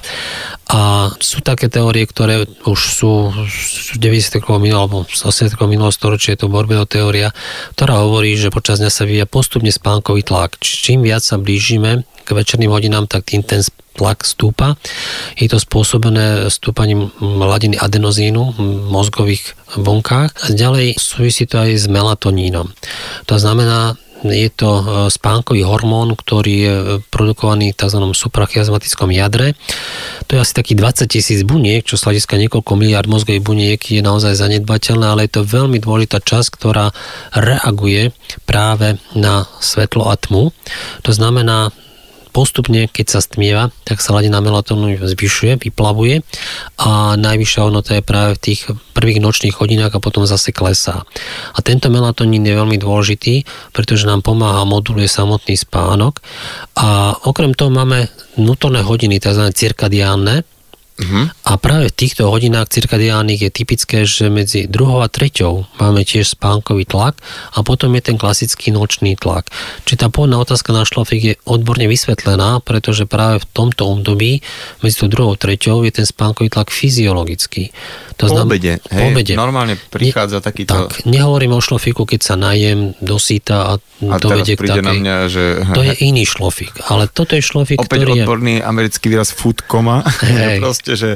A sú také teórie, ktoré už sú z 90. rokov minulého, alebo z 80. rokov minulého storočia, je to Borbedo teória, ktorá hovorí, že počas dňa sa vyvíja postupne spánkový tlak. Čím viac sa blížime k večerným hodinám, tak tým ten tlak stúpa. Je to spôsobené stúpaním hladiny adenozínu v mozgových bunkách. Ďalej súvisí to aj s melatonínom. To znamená, je to e, spánkový hormón, ktorý je produkovaný v tzv. suprachiazmatickom jadre. To je asi taký 20 tisíc buniek, čo z hľadiska niekoľko miliard mozgových buniek je naozaj zanedbateľné, ale je to veľmi dôležitá časť, ktorá reaguje práve na svetlo a tmu. To znamená, postupne, keď sa stmieva, tak sa hladina melatónu zvyšuje, vyplavuje a najvyššia hodnota je práve v tých prvých nočných hodinách a potom zase klesá. A tento melatonín je veľmi dôležitý, pretože nám pomáha, moduluje samotný spánok a okrem toho máme vnútorné hodiny, tzv. cirkadiánne, Uh-huh. A práve v týchto hodinách cirkadiálnych je typické, že medzi druhou a treťou máme tiež spánkový tlak a potom je ten klasický nočný tlak. Čiže tá pôvodná otázka na šlofik je odborne vysvetlená, pretože práve v tomto období medzi tou druhou a treťou je ten spánkový tlak fyziologický. To po obede, hej, po obede. Normálne prichádza ne, takýto... Tak, nehovorím o šlofiku, keď sa najem, dosýta a, a to vedie k takej... na mňa, že... To je iný šlofik, ale toto je šlofik, Opäť ktorý odborný je... americký výraz food coma. <laughs> Hej. Proste, že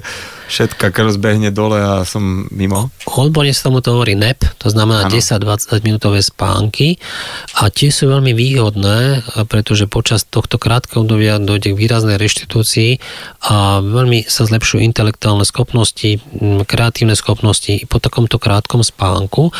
všetka krv zbehne dole a som mimo. Odborne sa tomu to hovorí NEP, to znamená 10-20 minútové spánky. A tie sú veľmi výhodné, pretože počas tohto krátkeho obdobia dojde k výraznej reštitúcii a veľmi sa zlepšujú intelektuálne schopnosti, kreatívne schopnosti po takomto krátkom spánku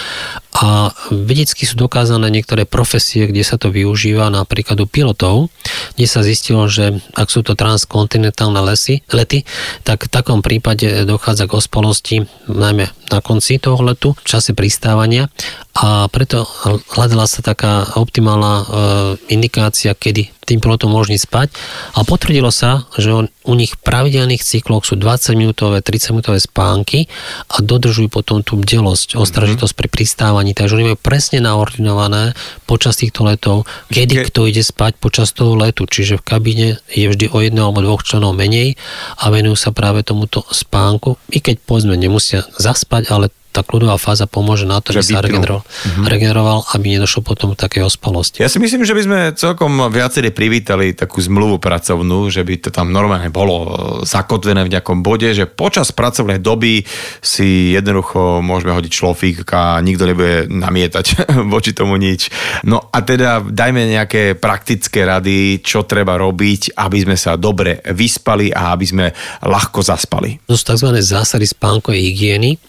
a vedecky sú dokázané niektoré profesie, kde sa to využíva, napríklad u pilotov, kde sa zistilo, že ak sú to transkontinentálne lesy, lety, tak v takom prípade dochádza k ospalosti, najmä na konci toho letu, v čase pristávania a preto hľadala sa taká optimálna e, indikácia, kedy tým pilotom môžu spať. A potvrdilo sa, že on, u nich v pravidelných cykloch sú 20-minútové, 30-minútové spánky a dodržujú potom tú bdelosť, ostražitosť pri pristávaní, takže oni majú presne naordinované počas týchto letov, kedy Ke... kto ide spať počas toho letu, čiže v kabíne je vždy o jedného alebo dvoch členov menej a venujú sa práve tomuto spánku, i keď povedzme nemusia zaspať, ale tá kľudová fáza pomôže na to, že aby sa regeneroval, mm-hmm. regeneroval, aby nedošlo potom také ospalosti. Ja si myslím, že by sme celkom viacerí privítali takú zmluvu pracovnú, že by to tam normálne bolo e, zakotvené v nejakom bode, že počas pracovnej doby si jednoducho môžeme hodiť šlofík a nikto nebude namietať <laughs> voči tomu nič. No a teda dajme nejaké praktické rady, čo treba robiť, aby sme sa dobre vyspali a aby sme ľahko zaspali. To sú tzv. zásady spánkovej hygieny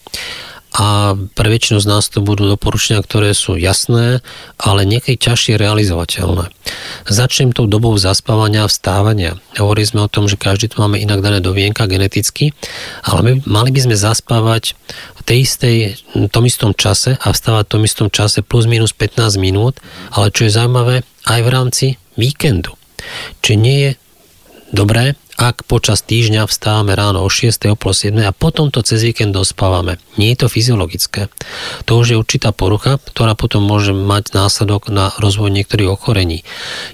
a pre väčšinu z nás to budú doporučenia, ktoré sú jasné, ale niekedy ťažšie realizovateľné. Začnem tou dobou zaspávania a vstávania. Hovorili sme o tom, že každý tu máme inak dané dovienka geneticky, ale my, mali by sme zaspávať v tej istej, tom istom čase a vstávať v tom istom čase plus minus 15 minút, ale čo je zaujímavé, aj v rámci víkendu. Či nie je dobré ak počas týždňa vstávame ráno o 6. o pol 7. a potom to cez víkend dospávame. Nie je to fyziologické. To už je určitá porucha, ktorá potom môže mať následok na rozvoj niektorých ochorení.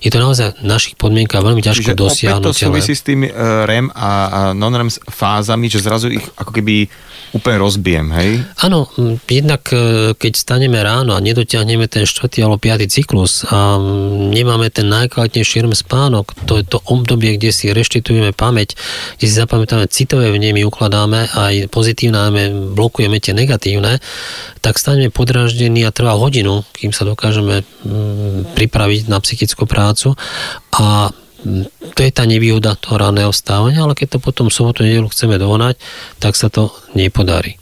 Je to naozaj v našich podmienkach veľmi ťažko dosiahnuť. to súvisí s tým e, REM a non-REM fázami, že zrazu ich ako keby úplne rozbijem, hej? Áno, jednak e, keď staneme ráno a nedotiahneme ten 4. alebo 5. cyklus a nemáme ten najkvalitnejší REM spánok, to je to obdobie, kde si reštitujeme pamäť, kde si zapamätáme citové vnemy, ukladáme aj pozitívne, blokujeme tie negatívne, tak staneme podráždení a trvá hodinu, kým sa dokážeme pripraviť na psychickú prácu a to je tá nevýhoda toho raného vstávania, ale keď to potom sobotu nedelu chceme dohonať, tak sa to nepodarí.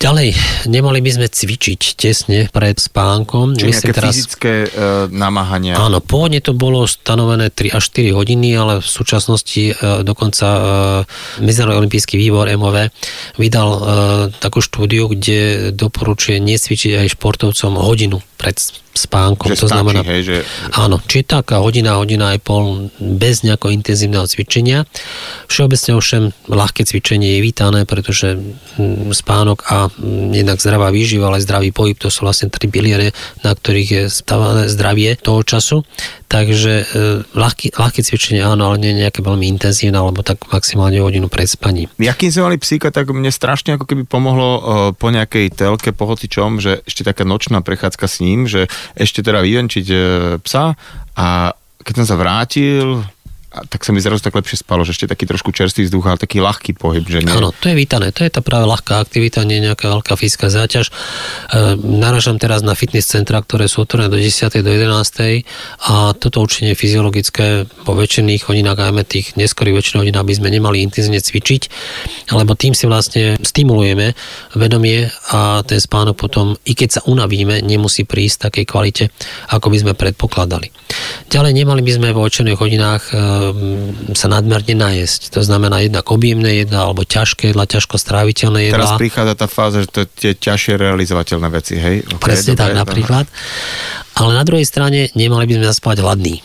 Ďalej, nemali by sme cvičiť tesne pred spánkom. Čiže nejaké teraz, fyzické e, namáhania. Áno, pôvodne to bolo stanovené 3 až 4 hodiny, ale v súčasnosti e, dokonca e, Medzinárodný olimpijský výbor MOV vydal e, takú štúdiu, kde doporučuje nesvičiť aj športovcom hodinu pred spánkom. Že to stačí, znamená, hej, že... Áno, či taká hodina, hodina aj pol bez nejakého intenzívneho cvičenia. Všeobecne ovšem ľahké cvičenie je vítané, pretože mm, spánok a mm, jednak zdravá výživa, ale zdravý pohyb, to sú vlastne tri biliere, na ktorých je stávané zdravie toho času. Takže e, ľahké, ľahké cvičenie áno, ale nie nejaké veľmi intenzívne, alebo tak maximálne hodinu pred spaním. Jakým sme mali psíka, tak mne strašne ako keby pomohlo e, po nejakej telke, po že ešte taká nočná prechádzka s ním, že ešte teda vyvenčiť e, psa a keď som sa vrátil, a tak sa mi zrazu tak lepšie spalo, že ešte taký trošku čerstvý vzduch, ale taký ľahký pohyb. Že nie... Áno, to je vítané, to je tá práve ľahká aktivita, nie nejaká veľká fyzická záťaž. E, naražam teraz na fitness centra, ktoré sú otvorené do 10. do 11. a toto určite fyziologické po väčšiných hodinách, ajme tých neskorých väčšiných hodín, aby sme nemali intenzívne cvičiť, lebo tým si vlastne stimulujeme vedomie a ten spánok potom, i keď sa unavíme, nemusí prísť v takej kvalite, ako by sme predpokladali. Ďalej nemali by sme vo väčšiných hodinách e, sa nadmerne najesť. To znamená jednak objemné jedla alebo ťažké jedla, ťažko stráviteľné jedla. Teraz prichádza tá fáza, že to tie ťažšie realizovateľné veci, hej? Okay, Presne dobre, tak, napríklad. Ale na druhej strane nemali by sme zaspať hladný.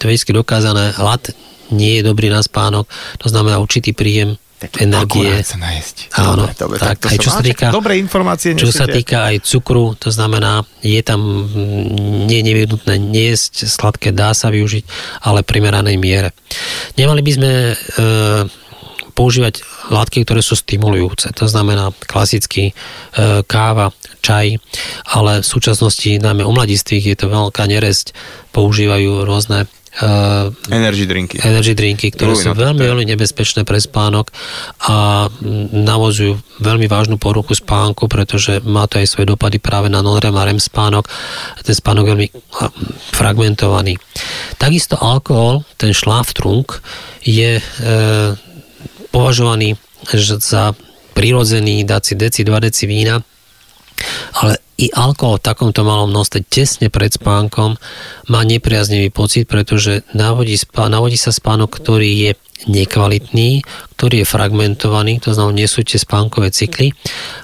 To je vždy dokázané. Hlad nie je dobrý na spánok, to znamená určitý príjem tak energie. sa najesť. Áno, dobre, dobre, tak, tak aj čo sa týka, dobré informácie čo sa týka aj cukru, to znamená, je tam nie nevyhnutné nejesť, sladké dá sa využiť, ale primeranej miere. Nemali by sme e, používať látky, ktoré sú stimulujúce. To znamená klasicky e, káva, čaj, ale v súčasnosti, najmä u mladistvých, je to veľká neresť, používajú rôzne Uh, energy drinky. Energy drinky, ktoré Uj, sú no, veľmi, veľmi nebezpečné pre spánok a navozujú veľmi vážnu poruchu spánku, pretože má to aj svoje dopady práve na non-REM a REM spánok. Ten spánok je veľmi fragmentovaný. Takisto alkohol, ten šláftrunk, je e, považovaný za prirodzený, dať si deci, 2 deci vína, ale i alkohol v takomto malom množstve tesne pred spánkom má nepriaznivý pocit, pretože navodí, spá, navodí sa spánok, ktorý je nekvalitný, ktorý je fragmentovaný, to znamená, nie tie spánkové cykly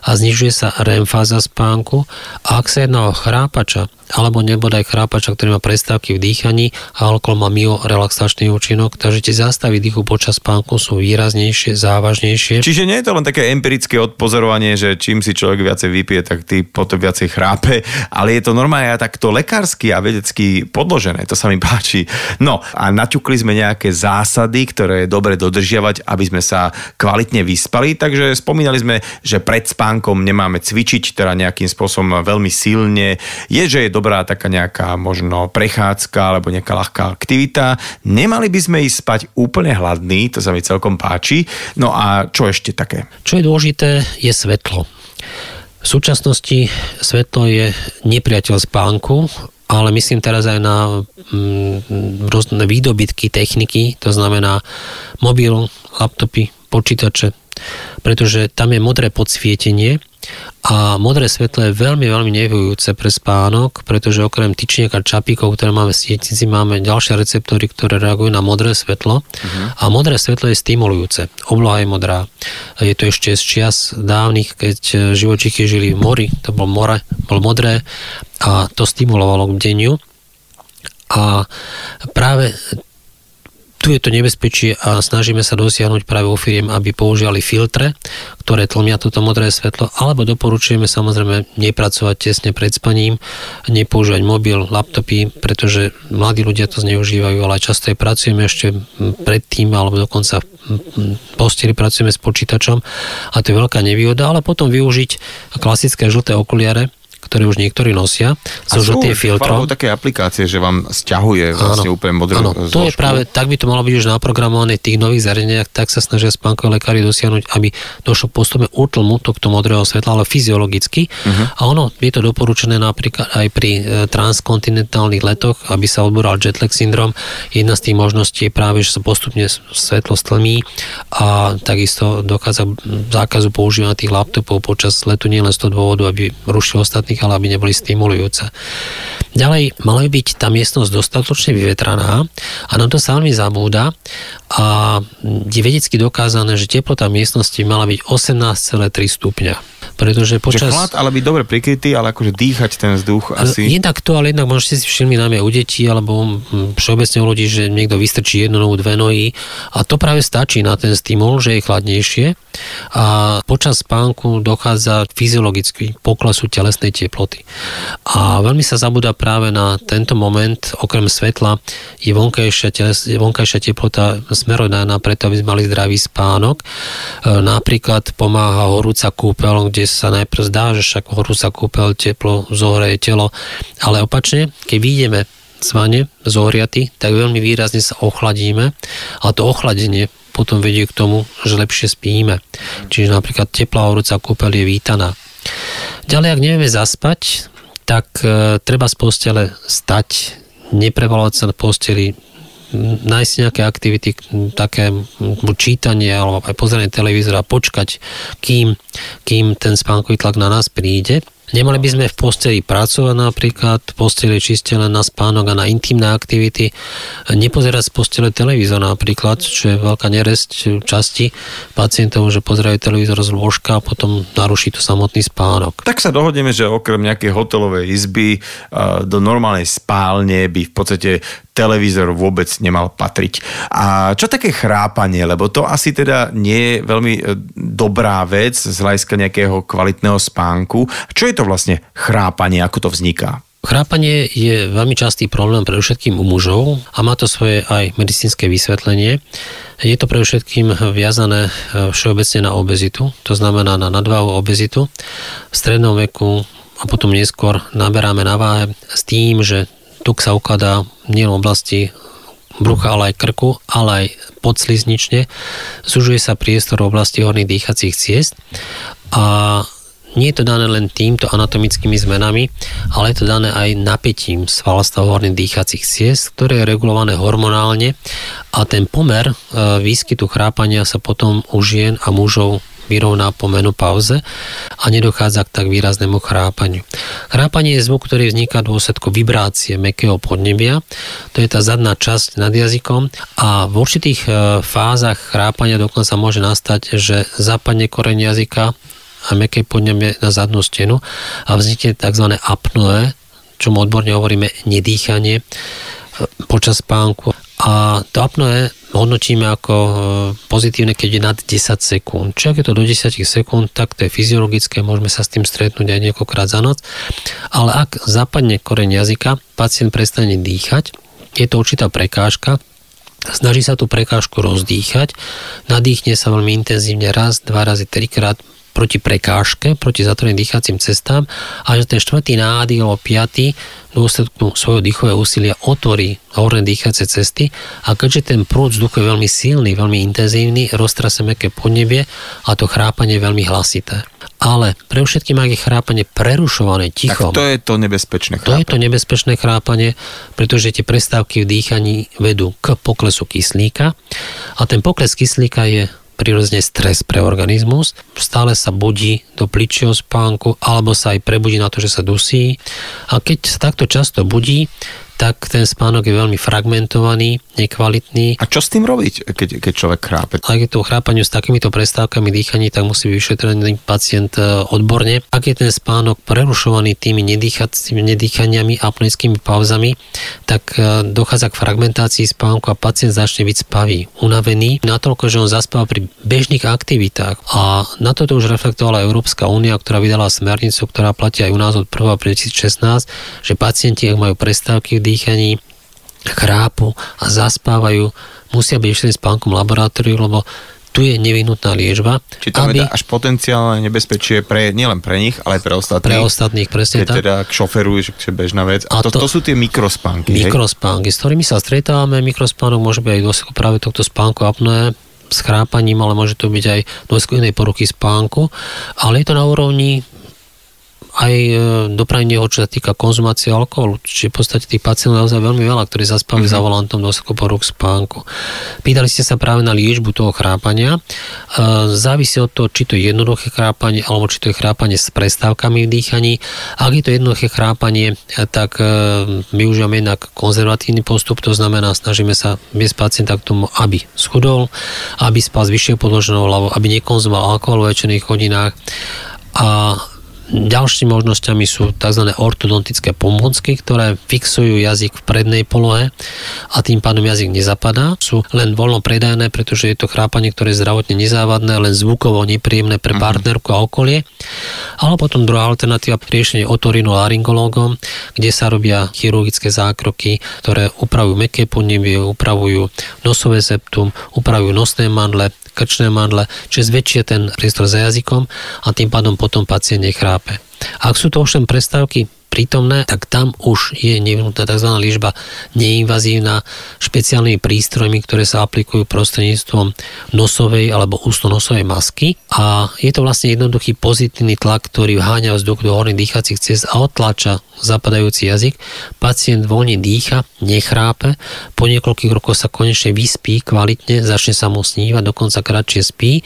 a znižuje sa REM fáza spánku a ak sa jedná o chrápača, alebo nebodaj chrápača, ktorý má prestávky v dýchaní a alkohol má mio relaxačný účinok, takže tie zástavy dýchu počas spánku sú výraznejšie, závažnejšie. Čiže nie je to len také empirické odpozorovanie, že čím si človek viacej vypije, tak ty potom viacej chrápe, ale je to normálne aj takto lekársky a vedecky podložené, to sa mi páči. No a naťukli sme nejaké zásady, ktoré je dobre dodržiavať, aby sme sa kvalitne vyspali, takže spomínali sme, že pred spánkom nemáme cvičiť, teda nejakým spôsobom veľmi silne. Je, že je dobrá taká nejaká možno prechádzka alebo nejaká ľahká aktivita. Nemali by sme ísť spať úplne hladný, to sa mi celkom páči. No a čo ešte také? Čo je dôležité, je svetlo. V súčasnosti svetlo je nepriateľ spánku ale myslím teraz aj na mm, rôzne výdobytky techniky, to znamená mobil, laptopy, počítače, pretože tam je modré podsvietenie a modré svetlo je veľmi, veľmi nevyhujúce pre spánok, pretože okrem tyčniek a čapíkov, ktoré máme v sietnici, máme ďalšie receptory, ktoré reagujú na modré svetlo. Uh-huh. A modré svetlo je stimulujúce. Obloha je modrá. Je to ešte z čias dávnych, keď živočichy žili v mori, to bol more, bol modré a to stimulovalo k deniu. A práve tu je to nebezpečie a snažíme sa dosiahnuť práve u firiem, aby používali filtre, ktoré tlmia toto modré svetlo, alebo doporučujeme samozrejme nepracovať tesne pred spaním, nepoužívať mobil, laptopy, pretože mladí ľudia to zneužívajú, ale často aj pracujeme ešte predtým, alebo dokonca posteli pracujeme s počítačom a to je veľká nevýhoda, ale potom využiť klasické žlté okuliare, ktoré už niektorí nosia, so žltým filtrom. také aplikácie, že vám stiahuje vlastne áno, úplne modrú Áno, to je práve, tak by to malo byť už naprogramované v tých nových zariadeniach, tak sa snažia spánkoví lekári dosiahnuť, aby došlo postupne útlmu tohto modrého svetla, ale fyziologicky. Uh-huh. A ono je to doporučené napríklad aj pri e, transkontinentálnych letoch, aby sa odboral jetlag syndrom. Jedna z tých možností je práve, že sa postupne svetlo stlmí a takisto dochádza zákazu používania tých laptopov počas letu nielen z toho dôvodu, aby rušil ostatných ale aby neboli stimulujúce. Ďalej, mala by byť tá miestnosť dostatočne vyvetraná a na to sa veľmi zabúda a je vedecky dokázané, že teplota miestnosti mala byť 18,3 stupňa pretože počas... Že chlad, ale byť dobre prikrytý, ale akože dýchať ten vzduch asi... Jednak to, ale jednak môžete si všimli najmä u detí, alebo všeobecne u ľudí, že niekto vystrčí jednu nohu, dve nohy a to práve stačí na ten stimul, že je chladnejšie a počas spánku dochádza fyziologicky poklesu telesnej teploty. A veľmi sa zabúda práve na tento moment, okrem svetla, je vonkajšia, teles, vonkajšia teplota smerodajná preto, aby sme mali zdravý spánok. E, napríklad pomáha horúca kúpeľ, kde sa najprv zdá, že však horúca kúpeľ teplo zohreje telo, ale opačne, keď vyjdeme svane zohriaty, tak veľmi výrazne sa ochladíme a to ochladenie potom vedie k tomu, že lepšie spíme. Čiže napríklad teplá horúca kúpeľ je vítaná. Ďalej, ak nevieme zaspať, tak e, treba z postele stať, neprevalovať sa na posteli, nájsť nejaké aktivity, také čítanie alebo aj pozeranie televízora, počkať, kým, kým ten spánkový tlak na nás príde Nemali by sme v posteli pracovať napríklad, v posteli čiste len na spánok a na intimné aktivity, nepozerať z postele televízor napríklad, čo je veľká neresť časti pacientov, že pozerajú televízor z lôžka a potom naruší to samotný spánok. Tak sa dohodneme, že okrem nejakej hotelovej izby do normálnej spálne by v podstate televízor vôbec nemal patriť. A čo také chrápanie, lebo to asi teda nie je veľmi e, dobrá vec z hľadiska nejakého kvalitného spánku. Čo je to vlastne chrápanie, ako to vzniká? Chrápanie je veľmi častý problém pre všetkým u mužov a má to svoje aj medicínske vysvetlenie. Je to pre všetkým viazané e, všeobecne na obezitu, to znamená na nadváhu obezitu. V strednom veku a potom neskôr naberáme na váhe s tým, že tuk sa ukladá nie v oblasti brucha, ale aj krku, ale aj podsliznične. Zužuje sa priestor v oblasti horných dýchacích ciest a nie je to dané len týmto anatomickými zmenami, ale je to dané aj napätím svalstva horných dýchacích ciest, ktoré je regulované hormonálne a ten pomer e, výskytu chrápania sa potom u žien a mužov vyrovná po menopauze a nedochádza k tak výraznému chrápaniu. Chrápanie je zvuk, ktorý vzniká v dôsledku vibrácie mekého podnebia, to je tá zadná časť nad jazykom a v určitých e, fázach chrápania dokonca môže nastať, že zapadne koreň jazyka a meké podnebie na zadnú stenu a vznikne tzv. apnoe, čo odborne hovoríme nedýchanie e, počas spánku. A to apnoe hodnotíme ako e, pozitívne, keď je nad 10 sekúnd. Čiže ak je to do 10 sekúnd, tak to je fyziologické, môžeme sa s tým stretnúť aj niekoľkokrát za noc. Ale ak zapadne koreň jazyka, pacient prestane dýchať, je to určitá prekážka, snaží sa tú prekážku rozdýchať, nadýchne sa veľmi intenzívne raz, dva razy, trikrát, proti prekážke, proti zatvoreným dýchacím cestám a že ten štvrtý nádych alebo piatý dôsledku svojho dýchového úsilia otvorí horné dýchacie cesty a keďže ten prúd vzduchu je veľmi silný, veľmi intenzívny, roztrase meké podnebie a to chrápanie je veľmi hlasité. Ale pre všetkým, ak je chrápanie prerušované tichom. Tak to je to nebezpečné chrápanie. To je to nebezpečné chrápanie, pretože tie prestávky v dýchaní vedú k poklesu kyslíka a ten pokles kyslíka je prirodzene stres pre organizmus, stále sa budí do pličieho spánku alebo sa aj prebudí na to, že sa dusí. A keď sa takto často budí, tak ten spánok je veľmi fragmentovaný, nekvalitný. A čo s tým robiť, keď, keď človek chrápe? Ak je to chrápanie s takýmito prestávkami dýchaní, tak musí byť vyšetrený pacient e, odborne. Ak je ten spánok prerušovaný tými nedýchaniami, apneickými pauzami, tak e, dochádza k fragmentácii spánku a pacient začne byť spavý, unavený, natoľko, že on zaspáva pri bežných aktivitách. A na toto už reflektovala Európska únia, ktorá vydala smernicu, ktorá platí aj u nás od 1. 2016, že pacienti, ak majú prestávky dýchaní, chrápu a zaspávajú, musia byť ešte spánkom laboratóriu, lebo tu je nevyhnutná liečba. Či tam aby, je až potenciálne nebezpečie pre, nielen pre nich, ale aj pre ostatných. Pre ostatných, presne tak. teda šoferujú, že je bežná vec. A, a to, to, to, sú tie mikrospánky. Mikrospánky, hej? s ktorými sa stretávame. Mikrospánok môže byť aj dôsledku práve tohto spánku apnoe, s chrápaním, ale môže to byť aj dôsledku inej poruchy spánku. Ale je to na úrovni aj e, dopravy čo sa týka konzumácie alkoholu. Čiže v podstate tých pacientov naozaj veľmi veľa, ktorí zaspali mm-hmm. za volantom dôsledku poruch spánku. Pýtali ste sa práve na liečbu toho chrápania. E, závisí od toho, či to je jednoduché chrápanie, alebo či to je chrápanie s prestávkami v dýchaní. Ak je to jednoduché chrápanie, e, tak využívame jednak konzervatívny postup, to znamená, snažíme sa viesť pacienta k tomu, aby schudol, aby spal z vyššieho podloženou hlavou, aby nekonzumoval alkohol v večerných hodinách a Ďalšími možnosťami sú tzv. ortodontické pomôcky, ktoré fixujú jazyk v prednej polohe a tým pádom jazyk nezapadá. Sú len voľno predajné, pretože je to chrápanie, ktoré je zdravotne nezávadné, len zvukovo nepríjemné pre mhm. partnerku a okolie. Ale potom druhá alternatíva riešenie otorinolaryngológom, kde sa robia chirurgické zákroky, ktoré upravujú meké podnebie, upravujú nosové septum, upravujú nosné mandle, krčné mandle, čiže zväčšia ten priestor za jazykom a tým pádom potom pacient nechrápe. Ak sú to ovšem prestávky prítomné, tak tam už je nevyhnutá tzv. liečba neinvazívna špeciálnymi prístrojmi, ktoré sa aplikujú prostredníctvom nosovej alebo ústno-nosovej masky a je to vlastne jednoduchý pozitívny tlak, ktorý vháňa vzduch do horných dýchacích ciest a otláča zapadajúci jazyk. Pacient voľne dýcha, nechrápe, po niekoľkých rokoch sa konečne vyspí kvalitne, začne sa mu snívať, dokonca kratšie spí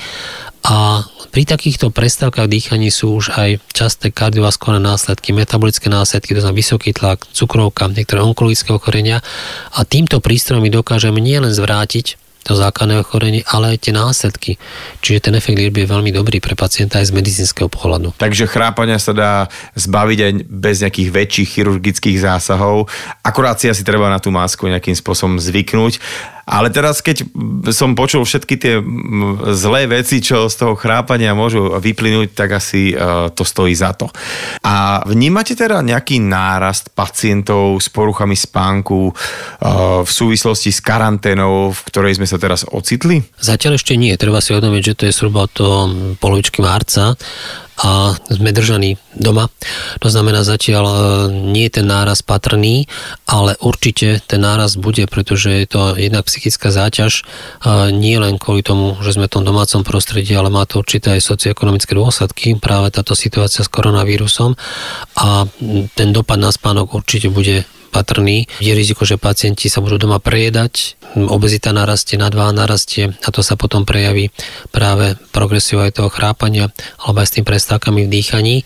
a pri takýchto prestávkach dýchaní sú už aj časté kardiovaskulárne následky, metabolické následky, to znamená vysoký tlak, cukrovka, niektoré onkologické ochorenia a týmto prístrojom my dokážeme nielen zvrátiť to základné ochorenie, ale aj tie následky. Čiže ten efekt liečby je veľmi dobrý pre pacienta aj z medicínskeho pohľadu. Takže chrápania sa dá zbaviť aj bez nejakých väčších chirurgických zásahov. Akurát si asi treba na tú masku nejakým spôsobom zvyknúť. Ale teraz, keď som počul všetky tie zlé veci, čo z toho chrápania môžu vyplynúť, tak asi uh, to stojí za to. A vnímate teda nejaký nárast pacientov s poruchami spánku uh, v súvislosti s karanténou, v ktorej sme sa teraz ocitli? Zatiaľ ešte nie. Treba si uvedomiť, že to je zhruba to polovičky marca a sme držaní doma. To znamená zatiaľ e, nie je ten náraz patrný, ale určite ten náraz bude, pretože je to jednak psychická záťaž, e, nie len kvôli tomu, že sme v tom domácom prostredí, ale má to určité aj socioekonomické dôsledky, práve táto situácia s koronavírusom a ten dopad na spánok určite bude patrný. Je riziko, že pacienti sa budú doma prejedať, obezita narastie, nadváha narastie a to sa potom prejaví práve progresiou aj toho chrápania alebo aj s tým prestávkami v dýchaní.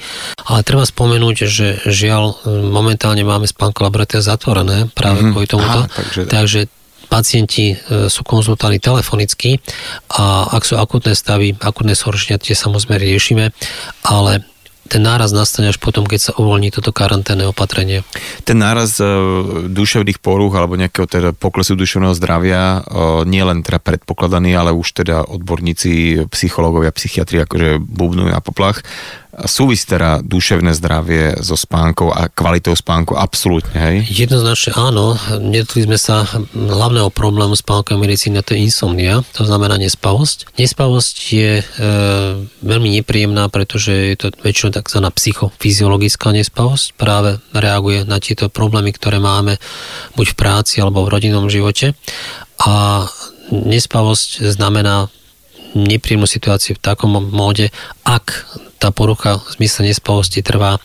Ale treba spomenúť, že žiaľ momentálne máme spánko laboratória zatvorené práve mm-hmm. kvôli tomuto. Aha, takže... takže pacienti e, sú konzultovaní telefonicky a ak sú akutné stavy, akutné zhoršenia, tie samozrejme riešime, ale ten náraz nastane až potom, keď sa uvoľní toto karanténne opatrenie. Ten náraz e, duševných porúch alebo nejakého teda poklesu duševného zdravia e, nie len teda predpokladaný, ale už teda odborníci, psychológovia, psychiatri akože bubnujú na poplach súvisí teda duševné zdravie so spánkou a kvalitou spánku absolútne, hej? Jednoznačne áno. Nedotli sme sa hlavného problému spánkovej medicíny, to je insomnia, to znamená nespavosť. Nespavosť je e, veľmi nepríjemná, pretože je to väčšinou tzv. psychofyziologická nespavosť. Práve reaguje na tieto problémy, ktoré máme buď v práci alebo v rodinnom živote. A nespavosť znamená nepríjemnú situáciu v takom móde, ak tá porucha v zmysle nespavosti trvá e,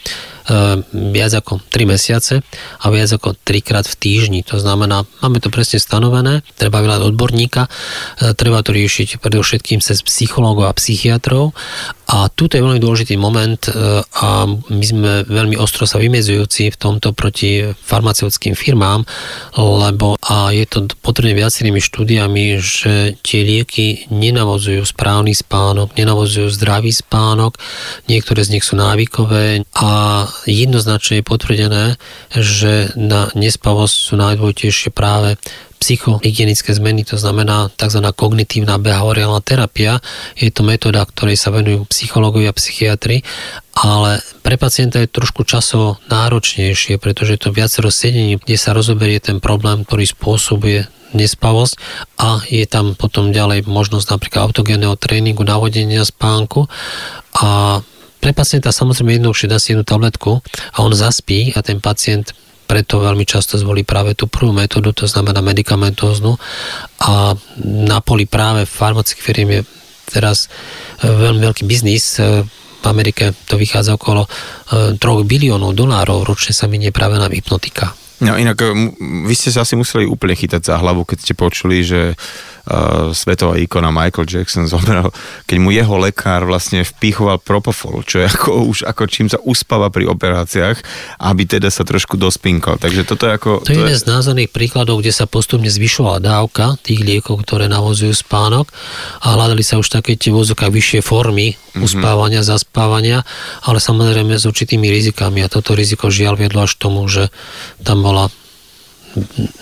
viac ako 3 mesiace a viac ako 3 krát v týždni. To znamená, máme to presne stanovené, treba veľa odborníka, e, treba to riešiť predovšetkým cez psychológov a psychiatrov A tu je veľmi dôležitý moment e, a my sme veľmi ostro sa vymedzujúci v tomto proti farmaceutickým firmám, lebo a je to potrebné viacerými štúdiami, že tie lieky nenavozujú správny spánok, nenavozujú zdravý spánok, niektoré z nich sú návykové a jednoznačne je potvrdené, že na nespavosť sú najdôležitejšie práve psychohygienické zmeny, to znamená tzv. kognitívna behaviorálna terapia. Je to metóda, ktorej sa venujú psychológovia a psychiatri, ale pre pacienta je trošku časovo náročnejšie, pretože je to viacero sedení, kde sa rozoberie ten problém, ktorý spôsobuje nespavosť a je tam potom ďalej možnosť napríklad autogénneho tréningu, navodenia spánku a pre pacienta samozrejme jednoduchšie dá si jednu tabletku a on zaspí a ten pacient preto veľmi často zvolí práve tú prvú metódu, to znamená medicamentóznu a na poli práve farmaceutických firiem je teraz e, veľmi veľký biznis, e, v Amerike to vychádza okolo 3 e, biliónov dolárov, ročne sa minie práve na hypnotika. No inak, vy ste sa asi museli úplne chytať za hlavu, keď ste počuli, že svetová ikona Michael Jackson <laughs> zomrel, keď mu jeho lekár vlastne vpíchoval propofol, čo je ako už ako čím sa uspáva pri operáciách, aby teda sa trošku dospinkal. Takže toto je ako... To, to je jeden z názorných príkladov, kde sa postupne zvyšovala dávka tých liekov, ktoré navozujú spánok a hľadali sa už také tie vozokách vyššie formy mm-hmm. uspávania, zaspávania, ale samozrejme s určitými rizikami a toto riziko žiaľ viedlo až tomu, že tam bola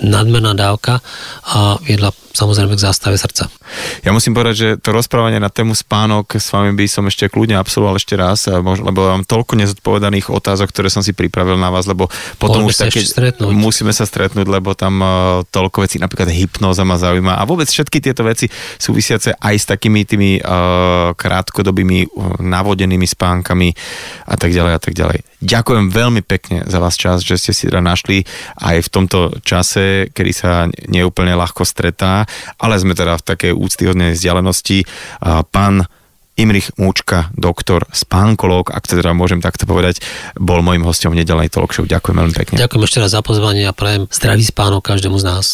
nadmerná dávka a viedla samozrejme k zástave srdca. Ja musím povedať, že to rozprávanie na tému spánok s vami by som ešte kľudne absolvoval ešte raz, lebo mám toľko nezodpovedaných otázok, ktoré som si pripravil na vás, lebo potom už také, musíme sa stretnúť, lebo tam e, toľko vecí, napríklad hypnoza ma zaujíma a vôbec všetky tieto veci súvisiace aj s takými tými uh, krátkodobými uh, navodenými spánkami a tak ďalej a tak ďalej. Ďakujem veľmi pekne za vás čas, že ste si teda našli aj v tomto čase, kedy sa neúplne ľahko stretá, ale sme teda v takej úctyhodnej vzdialenosti. Pán Imrich Múčka, doktor, spánkolog, ak teda môžem takto povedať, bol môjim hostom v nedelnej talk show. Ďakujem veľmi pekne. Ďakujem ešte raz za pozvanie a prajem zdravý spánok každému z nás.